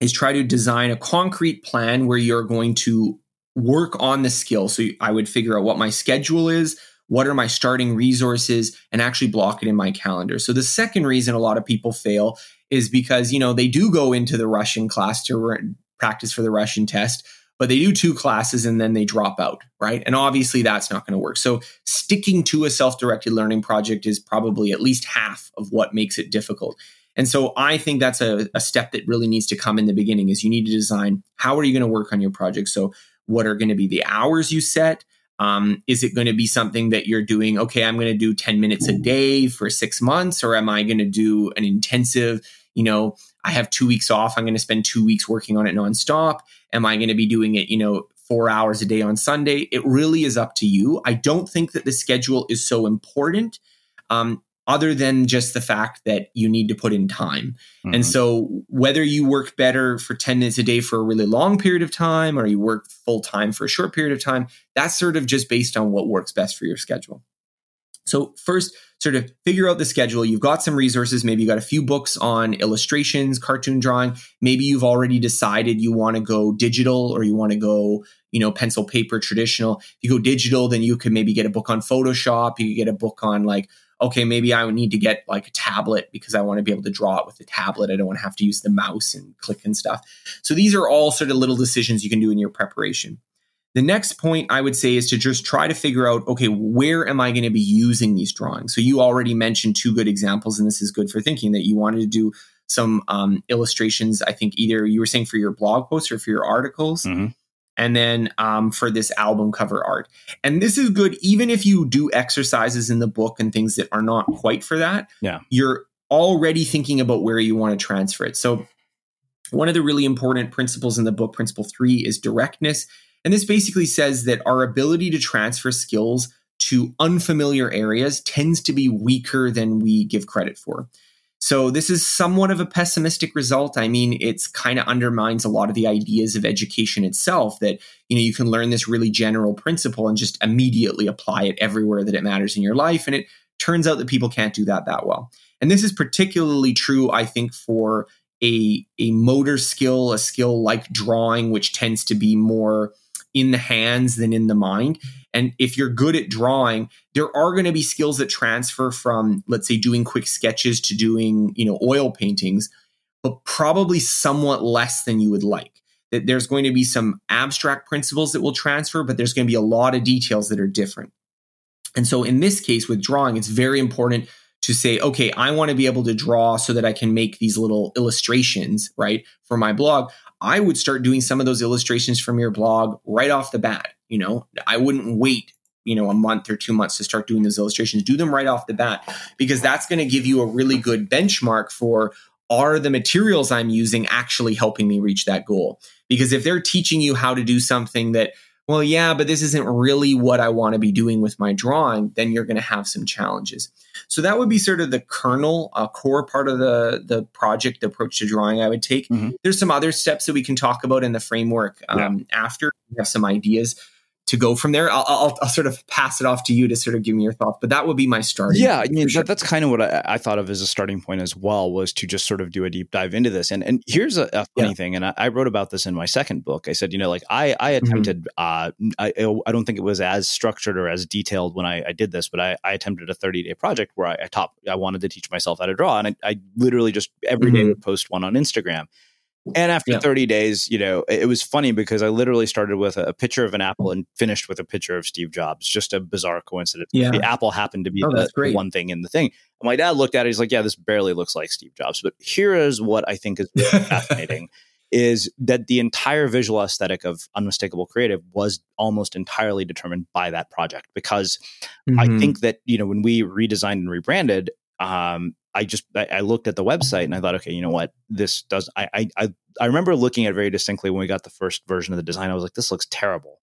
[SPEAKER 4] is try to design a concrete plan where you're going to work on the skill. So I would figure out what my schedule is, what are my starting resources and actually block it in my calendar. So the second reason a lot of people fail is because, you know, they do go into the Russian class to practice for the Russian test, but they do two classes and then they drop out, right? And obviously that's not going to work. So sticking to a self-directed learning project is probably at least half of what makes it difficult. And so I think that's a, a step that really needs to come in the beginning is you need to design how are you going to work on your project? So what are going to be the hours you set? Um, is it going to be something that you're doing? Okay, I'm going to do 10 minutes a day for six months, or am I going to do an intensive? You know, I have two weeks off. I'm going to spend two weeks working on it nonstop. Am I going to be doing it, you know, four hours a day on Sunday? It really is up to you. I don't think that the schedule is so important. Um, other than just the fact that you need to put in time. Mm-hmm. And so, whether you work better for 10 minutes a day for a really long period of time or you work full time for a short period of time, that's sort of just based on what works best for your schedule. So, first, sort of figure out the schedule. You've got some resources. Maybe you got a few books on illustrations, cartoon drawing. Maybe you've already decided you want to go digital or you want to go, you know, pencil, paper, traditional. If you go digital, then you could maybe get a book on Photoshop. You could get a book on like okay, maybe I would need to get like a tablet because I want to be able to draw it with the tablet. I don't want to have to use the mouse and click and stuff. So these are all sort of little decisions you can do in your preparation. The next point I would say is to just try to figure out, okay, where am I going to be using these drawings? So you already mentioned two good examples, and this is good for thinking that you wanted to do some um, illustrations. I think either you were saying for your blog posts or for your articles. Mm-hmm and then um, for this album cover art. And this is good even if you do exercises in the book and things that are not quite for that.
[SPEAKER 5] Yeah.
[SPEAKER 4] You're already thinking about where you want to transfer it. So one of the really important principles in the book, principle three, is directness. And this basically says that our ability to transfer skills to unfamiliar areas tends to be weaker than we give credit for. So this is somewhat of a pessimistic result. I mean, it's kind of undermines a lot of the ideas of education itself that, you know, you can learn this really general principle and just immediately apply it everywhere that it matters in your life. And it turns out that people can't do that that well. And this is particularly true, I think, for a, a motor skill, a skill like drawing, which tends to be more in the hands than in the mind. And if you're good at drawing, there are going to be skills that transfer from, let's say, doing quick sketches to doing, you know, oil paintings, but probably somewhat less than you would like. That there's going to be some abstract principles that will transfer, but there's going to be a lot of details that are different. And so in this case with drawing, it's very important to say, okay, I want to be able to draw so that I can make these little illustrations, right, for my blog. I would start doing some of those illustrations from your blog right off the bat. You know, I wouldn't wait you know a month or two months to start doing those illustrations do them right off the bat because that's going to give you a really good benchmark for are the materials i'm using actually helping me reach that goal because if they're teaching you how to do something that well yeah but this isn't really what i want to be doing with my drawing then you're going to have some challenges so that would be sort of the kernel uh, core part of the the project the approach to drawing i would take mm-hmm. there's some other steps that we can talk about in the framework um, yeah. after we have some ideas to go from there. I'll, I'll, I'll, sort of pass it off to you to sort of give me your thoughts, but that would be my starting.
[SPEAKER 5] Yeah, I mean sure. that, that's kind of what I, I, thought of as a starting point as well was to just sort of do a deep dive into this. And and here's a, a funny yeah. thing, and I, I, wrote about this in my second book. I said, you know, like I I mm-hmm. attempted, mm-hmm. uh, I I don't think it was as structured or as detailed when I, I did this, but I, I attempted a 30 day project where I, I taught I wanted to teach myself how to draw, and I, I literally just every mm-hmm. day would post one on Instagram. And after yeah. 30 days, you know, it was funny because I literally started with a, picture of an apple and finished with a picture of Steve Jobs. Just a bizarre coincidence. Yeah. The apple happened to be oh, the, the, one thing in the thing. And my dad looked at it. He's like, yeah, this barely looks like Steve Jobs. But here is what I think is really fascinating is that the entire visual aesthetic of Unmistakable Creative was almost entirely determined by that project. Because mm-hmm. I think that, you know, when we redesigned and rebranded, um, I just I, I, looked at the website and I thought, okay, you know what, this does. I I I remember looking at it very distinctly when we got the first version of the design. I was like, this looks terrible.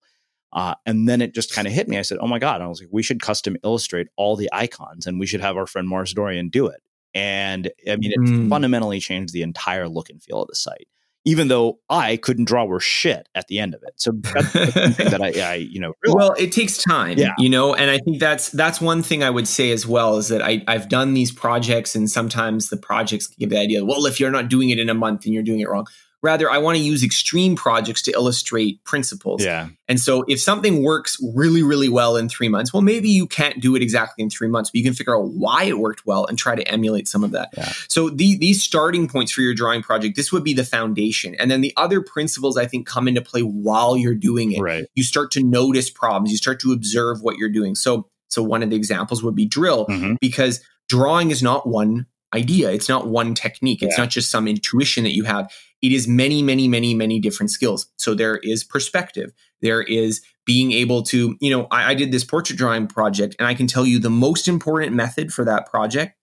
[SPEAKER 5] Uh, and then it just kind of hit me. I said, oh my god! And I was like, we should custom illustrate all the icons, and we should have our friend Morris Dorian do it. And I mean, it mm. fundamentally changed the entire look and feel of the site even though I couldn't draw worth shit at the end of it. So that's the thing that I, I, you know,
[SPEAKER 4] realized. well, it takes time, yeah. you know, and I think that's that's one thing I would say as well is that I I've done these projects and sometimes the projects give the idea, well, if you're not doing it in a month, then you're doing it wrong. Rather, I want to use extreme projects to illustrate principles.
[SPEAKER 5] Yeah.
[SPEAKER 4] And so if something works really, really well in three months, well, maybe you can't do it exactly in three months, but you can figure out why it worked well and try to emulate some of that. Yeah. So the, these starting points for your drawing project, this would be the foundation. And then the other principles I think come into play while you're doing it.
[SPEAKER 5] Right.
[SPEAKER 4] You start to notice problems. You start to observe what you're doing. So so one of the examples would be drill mm-hmm. because drawing is not one idea. It's not one technique. It's yeah. not just some intuition that you have. It is many, many, many, many different skills. So there is perspective. There is being able to, you know, I, I did this portrait drawing project, and I can tell you the most important method for that project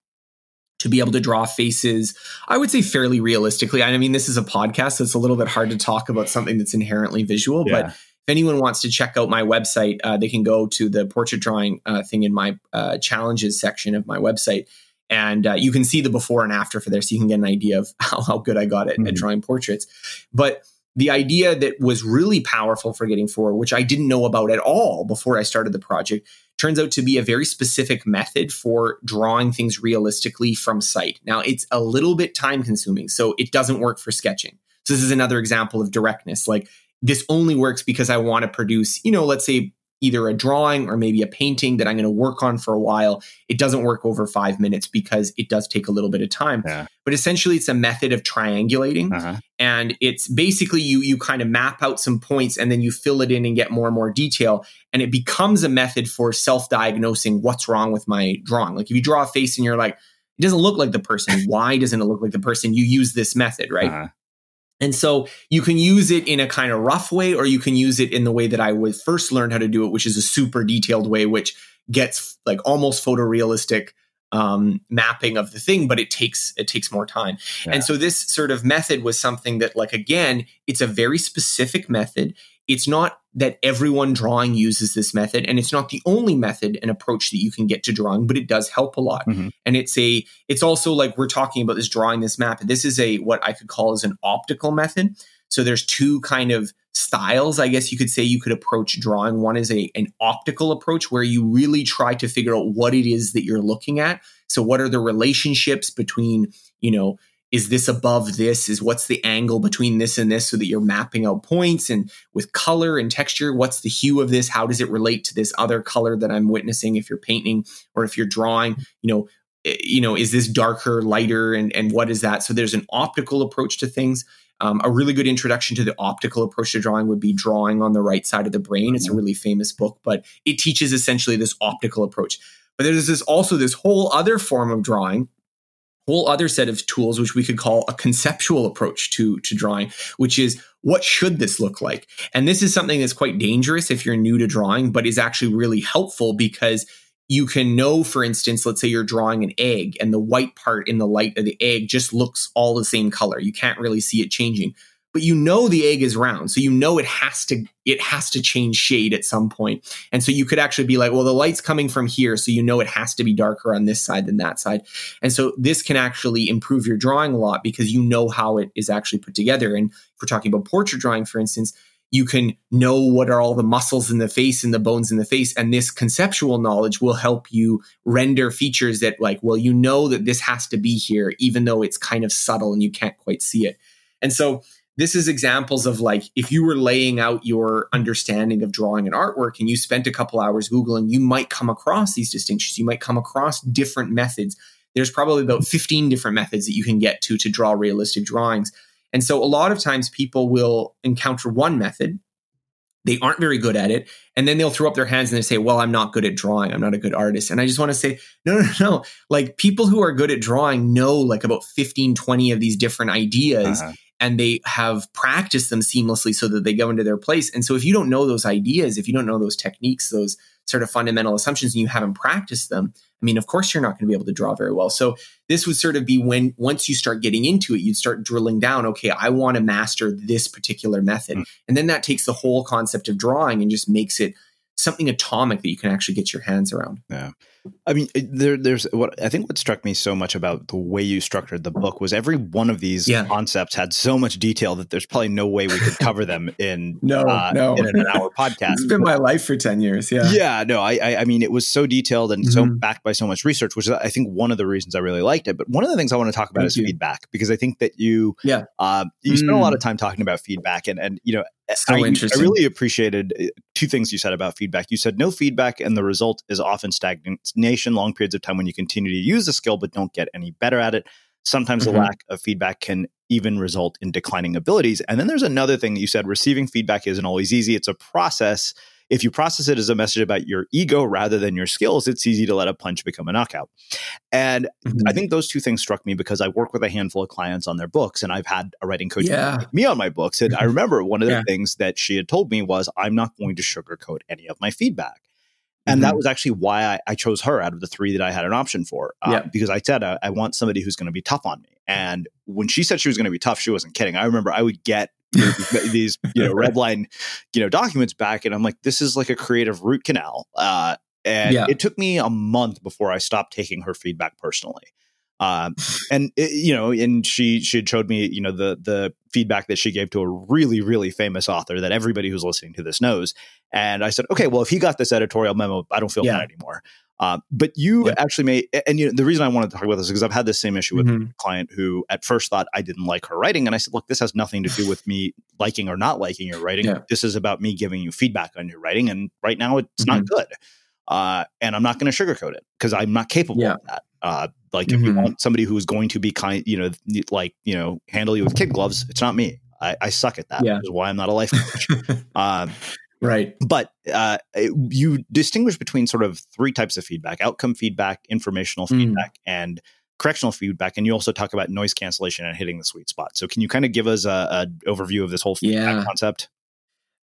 [SPEAKER 4] to be able to draw faces, I would say fairly realistically. I mean, this is a podcast, so it's a little bit hard to talk about something that's inherently visual, yeah. but if anyone wants to check out my website, uh, they can go to the portrait drawing uh, thing in my uh, challenges section of my website and uh, you can see the before and after for there so you can get an idea of how, how good i got at, mm-hmm. at drawing portraits. But the idea that was really powerful for getting forward which i didn't know about at all before i started the project turns out to be a very specific method for drawing things realistically from sight. Now it's a little bit time consuming so it doesn't work for sketching. So this is another example of directness like this only works because i want to produce you know let's say either a drawing or maybe a painting that I'm going to work on for a while. It doesn't work over five minutes because it does take a little bit of time. Yeah. But essentially, it's a method of triangulating, uh-huh. and it's basically you you kind of map out some points and then you fill it in and get more and more detail, and it becomes a method for self diagnosing what's wrong with my drawing. Like if you draw a face and you're like, it doesn't look like the person. Why doesn't it look like the person? You use this method, right? Uh-huh. And so you can use it in a kind of rough way, or you can use it in the way that I would first learned how to do it, which is a super detailed way, which gets like almost photorealistic um, mapping of the thing, but it takes it takes more time. Yeah. And so this sort of method was something that, like again, it's a very specific method. It's not that everyone drawing uses this method and it's not the only method and approach that you can get to drawing but it does help a lot. Mm-hmm. and it's a it's also like we're talking about this drawing this map. This is a what i could call as an optical method. So there's two kind of styles i guess you could say you could approach drawing. One is a an optical approach where you really try to figure out what it is that you're looking at. So what are the relationships between you know is this above this? Is what's the angle between this and this so that you're mapping out points and with color and texture? What's the hue of this? How does it relate to this other color that i'm witnessing if you're painting or if you're drawing? You know eh, you know is this darker lighter? And and what is that? So there's an optical approach to things. Um, a really good introduction to the optical approach to drawing would be drawing on the right side of the brain. It's a really famous book but it teaches essentially this optical approach. But there's this also this whole other form of drawing whole other set of tools which we could call a conceptual approach to to drawing which is what should this look like? And this is something that's quite dangerous if you're new to drawing but is actually really helpful because you can know for instance let's say you're drawing an egg and the white part in the light of the egg just looks all the same color. You can't really see it changing but you know the egg is round so you know it has to it has to change shade at some point. And so you could actually be like well the light's coming from here so you know it has to be darker on this side than that side. And so this can actually improve your drawing a lot because you know how it is actually put together. And if we're talking about portrait drawing for instance you can know what are all the muscles in the face and the bones in the face and this conceptual knowledge will help you render features that like well you know that this has to be here even though it's kind of subtle and you can't quite see it. And so this is examples of like if you were laying out your understanding of drawing and artwork and you spent a couple hours googling you might come across these distinctions. You might come across different methods. There's probably about 15 different methods that you can get to to draw realistic drawings. And so a lot of times people will encounter one method. They aren't very good at it. And then they'll throw up their hands and they say well i'm not good at drawing. I'm not a good artist. And i just want to say no no no. Like people who are good at drawing know like about 15 20 of these different ideas uh-huh and they have practiced them seamlessly so that they go into their place. And so if you don't know those ideas, if you don't know those techniques, those sort of fundamental assumptions, and you haven't practiced them, I mean, of course, you're not going to be able to draw very well. So this would sort of be when once you start getting into it, you'd start drilling down. Okay, I want to master this particular method, mm-hmm. and then that takes the whole concept of drawing and just makes it something atomic that you can actually get your hands around.
[SPEAKER 5] Yeah. I mean, there, there's what I think what struck me so much about the way you structured the book was every one of these yeah. concepts had so much detail that there's probably no way we could cover them in
[SPEAKER 4] no, uh, no.
[SPEAKER 5] in an hour podcast.
[SPEAKER 4] it's been my life for 10 years. Yeah.
[SPEAKER 5] Yeah. No, I, I, I mean, it was so detailed and mm-hmm. so backed by so much research, which is, I think, one of the reasons I really liked it. But one of the things I want to talk about Thank is you. feedback because I think that you,
[SPEAKER 4] yeah,
[SPEAKER 5] uh, you mm. spent a lot of mm. time talking about feedback and, and, you know, so I, interesting. I really appreciated uh, two things you said about feedback. You said no feedback, and the result is often stagnation, long periods of time when you continue to use the skill but don't get any better at it. Sometimes mm-hmm. the lack of feedback can even result in declining abilities. And then there's another thing that you said receiving feedback isn't always easy. It's a process if you process it as a message about your ego rather than your skills, it's easy to let a punch become a knockout. And mm-hmm. I think those two things struck me because I work with a handful of clients on their books and I've had a writing coach yeah. me on my books. And I mm-hmm. remember one of the yeah. things that she had told me was, I'm not going to sugarcoat any of my feedback. And mm-hmm. that was actually why I, I, chose her out of the three that I had an option for. Uh, yeah. Because I said, I, I want somebody who's going to be tough on me. And when she said she was going to be tough, she wasn't kidding. I remember I would get these you know red line you know documents back and i'm like this is like a creative root canal uh, and yeah. it took me a month before i stopped taking her feedback personally um, and it, you know and she she had showed me you know the the feedback that she gave to a really really famous author that everybody who's listening to this knows and i said okay well if he got this editorial memo i don't feel yeah. bad anymore uh, but you yeah. actually made, and you know, the reason I wanted to talk about this is because I've had the same issue with mm-hmm. a client who at first thought I didn't like her writing. And I said, look, this has nothing to do with me liking or not liking your writing. Yeah. This is about me giving you feedback on your writing. And right now it's mm-hmm. not good. Uh, and I'm not going to sugarcoat it because I'm not capable yeah. of that. Uh, like mm-hmm. if you mm-hmm. want somebody who is going to be kind, you know, like, you know, handle you with kid gloves, it's not me. I, I suck at that. Yeah. Which is why I'm not a life coach. um,
[SPEAKER 4] Right.
[SPEAKER 5] But uh, you distinguish between sort of three types of feedback outcome feedback, informational mm. feedback, and correctional feedback. And you also talk about noise cancellation and hitting the sweet spot. So, can you kind of give us an overview of this whole feedback yeah. concept?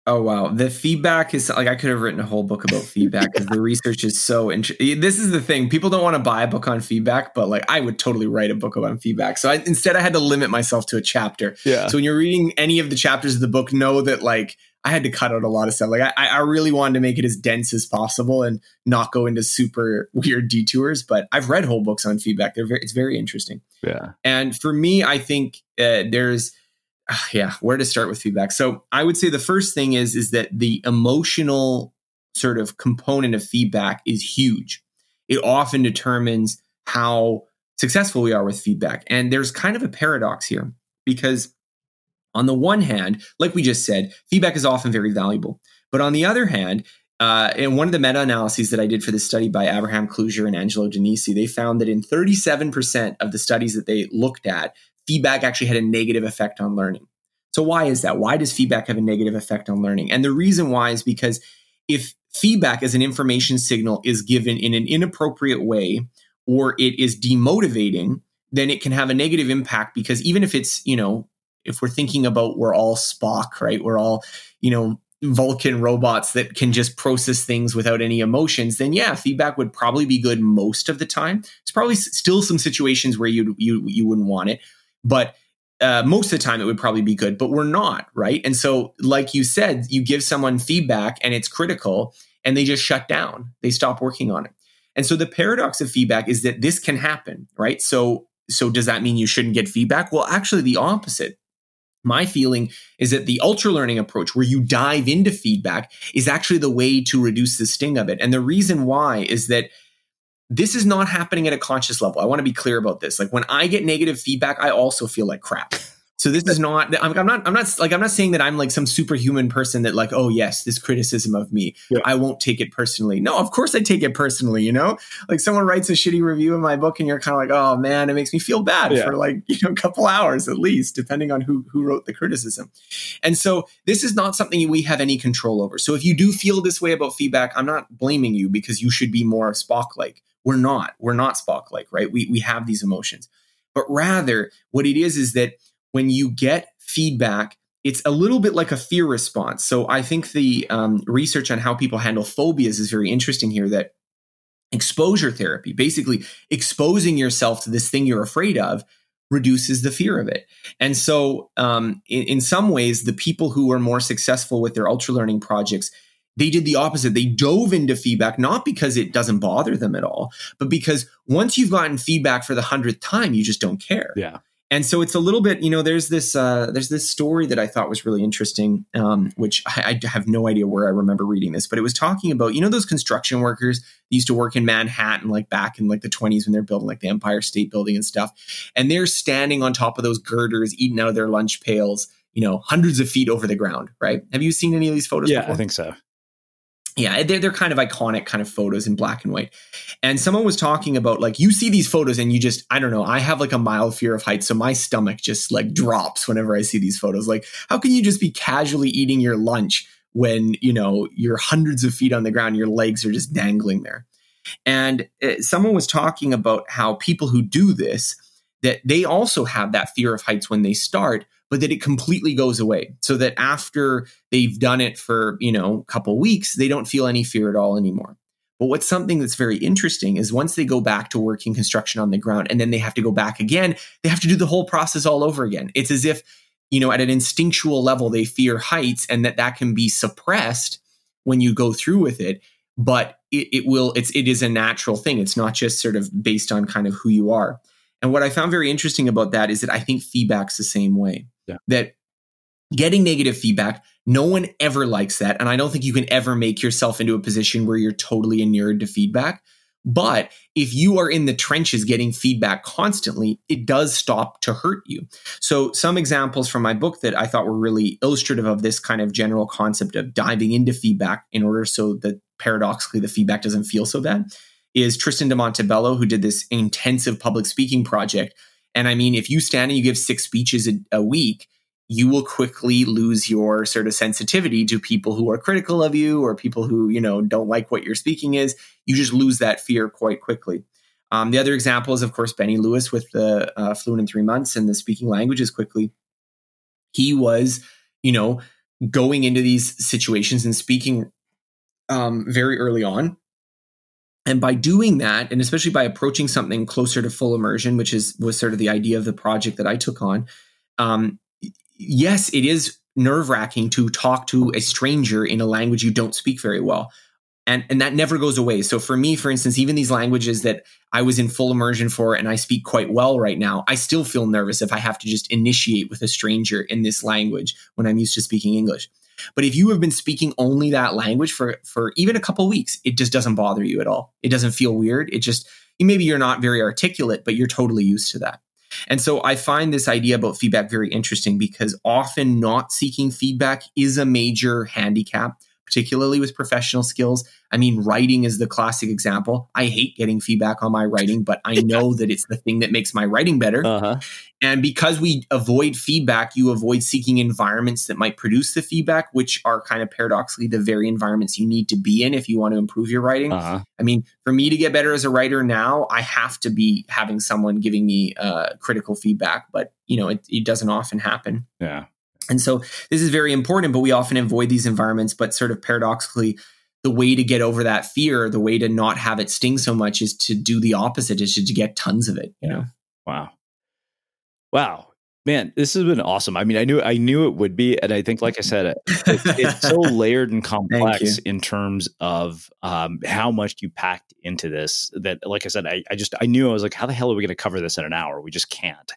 [SPEAKER 4] Oh wow, the feedback is like I could have written a whole book about feedback because the research is so interesting. This is the thing: people don't want to buy a book on feedback, but like I would totally write a book on feedback. So I, instead, I had to limit myself to a chapter.
[SPEAKER 5] Yeah.
[SPEAKER 4] So when you're reading any of the chapters of the book, know that like I had to cut out a lot of stuff. Like I, I really wanted to make it as dense as possible and not go into super weird detours. But I've read whole books on feedback. They're very, it's very interesting.
[SPEAKER 5] Yeah.
[SPEAKER 4] And for me, I think uh, there's, uh, yeah, where to start with feedback. So I would say the first thing is is that the emotional sort of component of feedback is huge. It often determines how successful we are with feedback. And there's kind of a paradox here because on the one hand, like we just said, feedback is often very valuable. But on the other hand, uh, in one of the meta analyses that I did for this study by Abraham Kluger and Angelo DeNisi, they found that in 37% of the studies that they looked at, feedback actually had a negative effect on learning. So, why is that? Why does feedback have a negative effect on learning? And the reason why is because if feedback as an information signal is given in an inappropriate way or it is demotivating, then it can have a negative impact because even if it's, you know, if we're thinking about we're all Spock, right? We're all, you know, Vulcan robots that can just process things without any emotions, then yeah, feedback would probably be good most of the time. It's probably still some situations where you you you wouldn't want it, but uh, most of the time it would probably be good. But we're not right, and so like you said, you give someone feedback and it's critical, and they just shut down. They stop working on it. And so the paradox of feedback is that this can happen, right? So so does that mean you shouldn't get feedback? Well, actually, the opposite my feeling is that the ultra learning approach, where you dive into feedback, is actually the way to reduce the sting of it. And the reason why is that this is not happening at a conscious level. I want to be clear about this. Like when I get negative feedback, I also feel like crap. So this is not. I'm, I'm, not. I'm not like. I'm not saying that I'm like some superhuman person that like. Oh yes, this criticism of me. Yeah. I won't take it personally. No, of course I take it personally. You know, like someone writes a shitty review of my book, and you're kind of like, oh man, it makes me feel bad yeah. for like you know a couple hours at least, depending on who who wrote the criticism. And so this is not something we have any control over. So if you do feel this way about feedback, I'm not blaming you because you should be more Spock like. We're not. We're not Spock like, right? We we have these emotions, but rather what it is is that when you get feedback, it's a little bit like a fear response. So I think the um, research on how people handle phobias is very interesting here. That exposure therapy, basically exposing yourself to this thing you're afraid of, reduces the fear of it. And so, um, in, in some ways, the people who are more successful with their ultra learning projects they did the opposite. They dove into feedback, not because it doesn't bother them at all, but because once you've gotten feedback for the hundredth time, you just don't care.
[SPEAKER 5] Yeah
[SPEAKER 4] and so it's a little bit you know there's this uh, there's this story that i thought was really interesting um, which I, I, have no idea where i remember reading this but it was talking about you know those construction workers used to work in manhattan like back in like the 20s when they're building like the empire state building and stuff and they're standing on top of those girders eating out of their lunch pails you know hundreds of feet over the ground right have you seen any of these photos
[SPEAKER 5] yeah
[SPEAKER 4] before?
[SPEAKER 5] i think so
[SPEAKER 4] yeah, they're, they're kind of iconic kind of photos in black and white. And someone was talking about like, you see these photos and you just, I don't know, I have like a mild fear of heights. So my stomach just like drops whenever I see these photos. Like, how can you just be casually eating your lunch when, you know, you're hundreds of feet on the ground, your legs are just dangling there? And uh, someone was talking about how people who do this, that they also have that fear of heights when they start, but that it completely goes away so that after they've done it for, you know, a couple weeks, they don't feel any fear at all anymore. But what's something that's very interesting is once they go back to working construction on the ground and then they have to go back again, they have to do the whole process all over again. It's as if, you know, at an instinctual level, they fear heights and that that can be suppressed when you go through with it. But it, it will, it's, it is a natural thing. It's not just sort of based on kind of who you are. And what I found very interesting about that is that I think feedback's the same way
[SPEAKER 5] yeah.
[SPEAKER 4] that getting negative feedback, no one ever likes that. And I don't think you can ever make yourself into a position where you're totally inured to feedback. But if you are in the trenches getting feedback constantly, it does stop to hurt you. So, some examples from my book that I thought were really illustrative of this kind of general concept of diving into feedback in order so that paradoxically the feedback doesn't feel so bad is Tristan de Montebello, who did this intensive public speaking project and I mean, if you stand and you give six speeches a, a week, you will quickly lose your sort of sensitivity to people who are critical of you or people who, you know, don't like what your speaking is. You just lose that fear quite quickly. Um, the other example is, of course, Benny Lewis with the uh, Fluent in Three Months and the speaking languages quickly. He was, you know, going into these situations and speaking um, very early on and by doing that and especially by approaching something closer to full immersion which is was sort of the idea of the project that i took on um, yes it is nerve wracking to talk to a stranger in a language you don't speak very well. And and that never goes away. So for me for instance even these languages that i was in full immersion for and i speak quite well right now i still feel nervous if i have to just initiate with a stranger in this language when i'm used to speaking english but if you have been speaking only that language for for even a couple weeks, it just doesn't bother you at all. It doesn't feel weird. It just maybe you're not very articulate, but you're totally used to that. And so I find this idea about feedback very interesting because often not seeking feedback is a major handicap, particularly with professional skills. I mean, writing is the classic example. I hate getting feedback on my writing, but I know that it's the thing that makes my writing better. Uh-huh. And because we avoid feedback, you avoid seeking environments that might produce the feedback, which are kind of paradoxically the very environments you need to be in if you want to improve your writing. Uh-huh. I mean, for me to get better as a writer now, I have to be having someone giving me uh, critical feedback, but you know, it, it doesn't often happen.
[SPEAKER 5] Yeah.
[SPEAKER 4] And so this is very important, but we often avoid these environments. But sort of paradoxically, the way to get over that fear, the way to not have it sting so much is to do the opposite, is to get tons of it, you know?
[SPEAKER 5] Wow. Wow. Man, this has been awesome. I mean, I knew I knew it would be, and I think, like I said, it's, it's so layered and complex in terms of um, how much you packed into this. That, like I said, I, I just I knew I was like, how the hell are we going to cover this in an hour? We just can't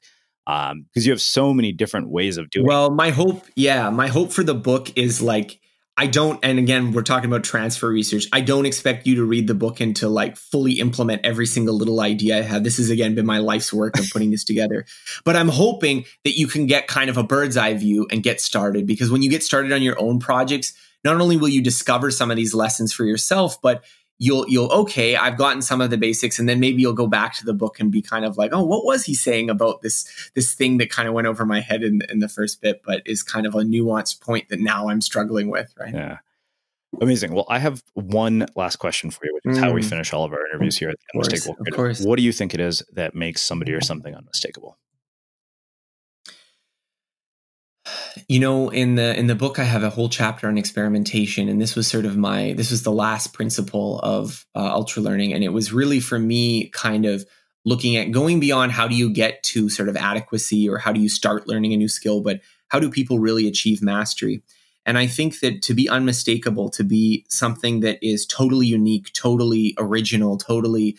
[SPEAKER 5] because um, you have so many different ways of doing.
[SPEAKER 4] Well, my hope, yeah, my hope for the book is like I don't, and again, we're talking about transfer research. I don't expect you to read the book and to like fully implement every single little idea I have. This has again been my life's work of putting this together. But I'm hoping that you can get kind of a bird's eye view and get started because when you get started on your own projects, not only will you discover some of these lessons for yourself, but you'll you'll okay i've gotten some of the basics and then maybe you'll go back to the book and be kind of like oh what was he saying about this this thing that kind of went over my head in, in the first bit but is kind of a nuanced point that now i'm struggling with right?
[SPEAKER 5] Yeah. Amazing. Well i have one last question for you which is mm. how we finish all of our interviews here at the unmistakable
[SPEAKER 4] of course.
[SPEAKER 5] what do you think it is that makes somebody or something unmistakable
[SPEAKER 4] you know in the in the book i have a whole chapter on experimentation and this was sort of my this was the last principle of uh, ultra learning and it was really for me kind of looking at going beyond how do you get to sort of adequacy or how do you start learning a new skill but how do people really achieve mastery and i think that to be unmistakable to be something that is totally unique totally original totally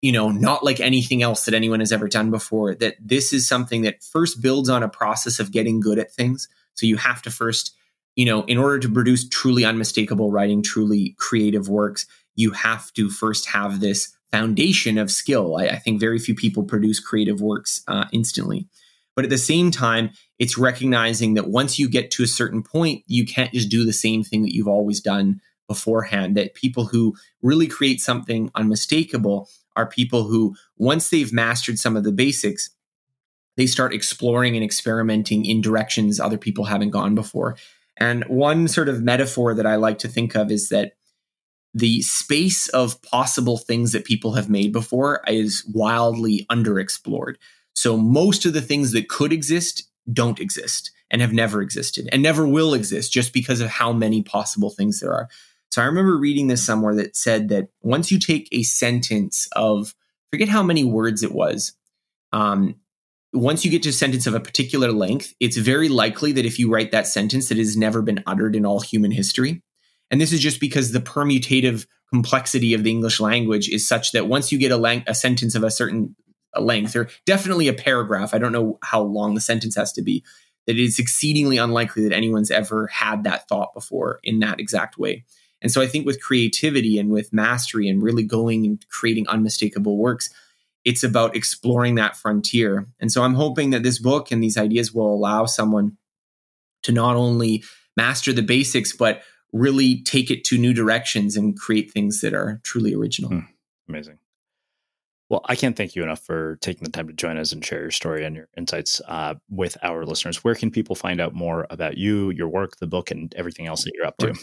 [SPEAKER 4] you know, not like anything else that anyone has ever done before, that this is something that first builds on a process of getting good at things. So you have to first, you know, in order to produce truly unmistakable writing, truly creative works, you have to first have this foundation of skill. I, I think very few people produce creative works uh, instantly. But at the same time, it's recognizing that once you get to a certain point, you can't just do the same thing that you've always done beforehand. That people who really create something unmistakable are people who, once they've mastered some of the basics, they start exploring and experimenting in directions other people haven't gone before. And one sort of metaphor that I like to think of is that the space of possible things that people have made before is wildly underexplored. So most of the things that could exist don't exist and have never existed and never will exist just because of how many possible things there are. So I remember reading this somewhere that said that once you take a sentence of, forget how many words it was, um, once you get to a sentence of a particular length, it's very likely that if you write that sentence, that has never been uttered in all human history. And this is just because the permutative complexity of the English language is such that once you get a, lang- a sentence of a certain length, or definitely a paragraph, I don't know how long the sentence has to be, that it's exceedingly unlikely that anyone's ever had that thought before in that exact way. And so I think with creativity and with mastery and really going and creating unmistakable works, it's about exploring that frontier. And so I'm hoping that this book and these ideas will allow someone to not only master the basics, but really take it to new directions and create things that are truly original. Mm,
[SPEAKER 5] amazing. Well, I can't thank you enough for taking the time to join us and share your story and your insights uh, with our listeners. Where can people find out more about you, your work, the book, and everything else that you're up to?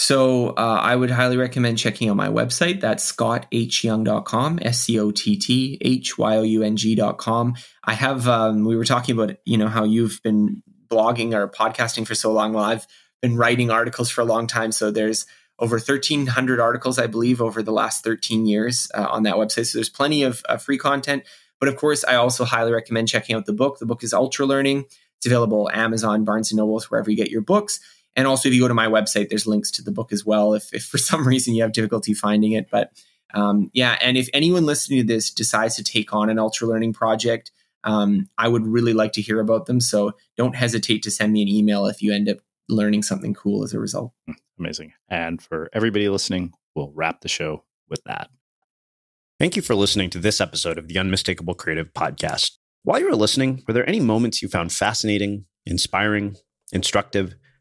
[SPEAKER 4] So uh, I would highly recommend checking out my website. That's scotthyoung.com, S C O T T H Y O U N G.com. I have, um, we were talking about, you know, how you've been blogging or podcasting for so long. Well, I've been writing articles for a long time. So there's over 1,300 articles, I believe, over the last 13 years uh, on that website. So there's plenty of uh, free content. But of course, I also highly recommend checking out the book. The book is Ultra Learning. It's available Amazon, Barnes and Nobles, wherever you get your books. And also, if you go to my website, there's links to the book as well. If, if for some reason you have difficulty finding it, but um, yeah, and if anyone listening to this decides to take on an ultra learning project, um, I would really like to hear about them. So don't hesitate to send me an email if you end up learning something cool as a result.
[SPEAKER 5] Hmm, amazing. And for everybody listening, we'll wrap the show with that.
[SPEAKER 1] Thank you for listening to this episode of the Unmistakable Creative Podcast. While you were listening, were there any moments you found fascinating, inspiring, instructive?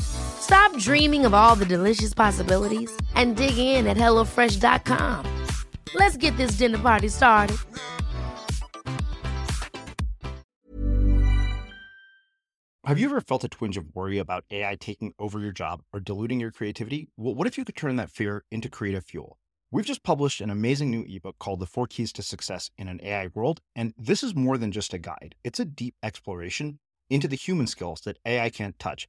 [SPEAKER 7] Stop dreaming of all the delicious possibilities and dig in at HelloFresh.com. Let's get this dinner party started.
[SPEAKER 1] Have you ever felt a twinge of worry about AI taking over your job or diluting your creativity? Well, what if you could turn that fear into creative fuel? We've just published an amazing new ebook called The Four Keys to Success in an AI World. And this is more than just a guide, it's a deep exploration into the human skills that AI can't touch,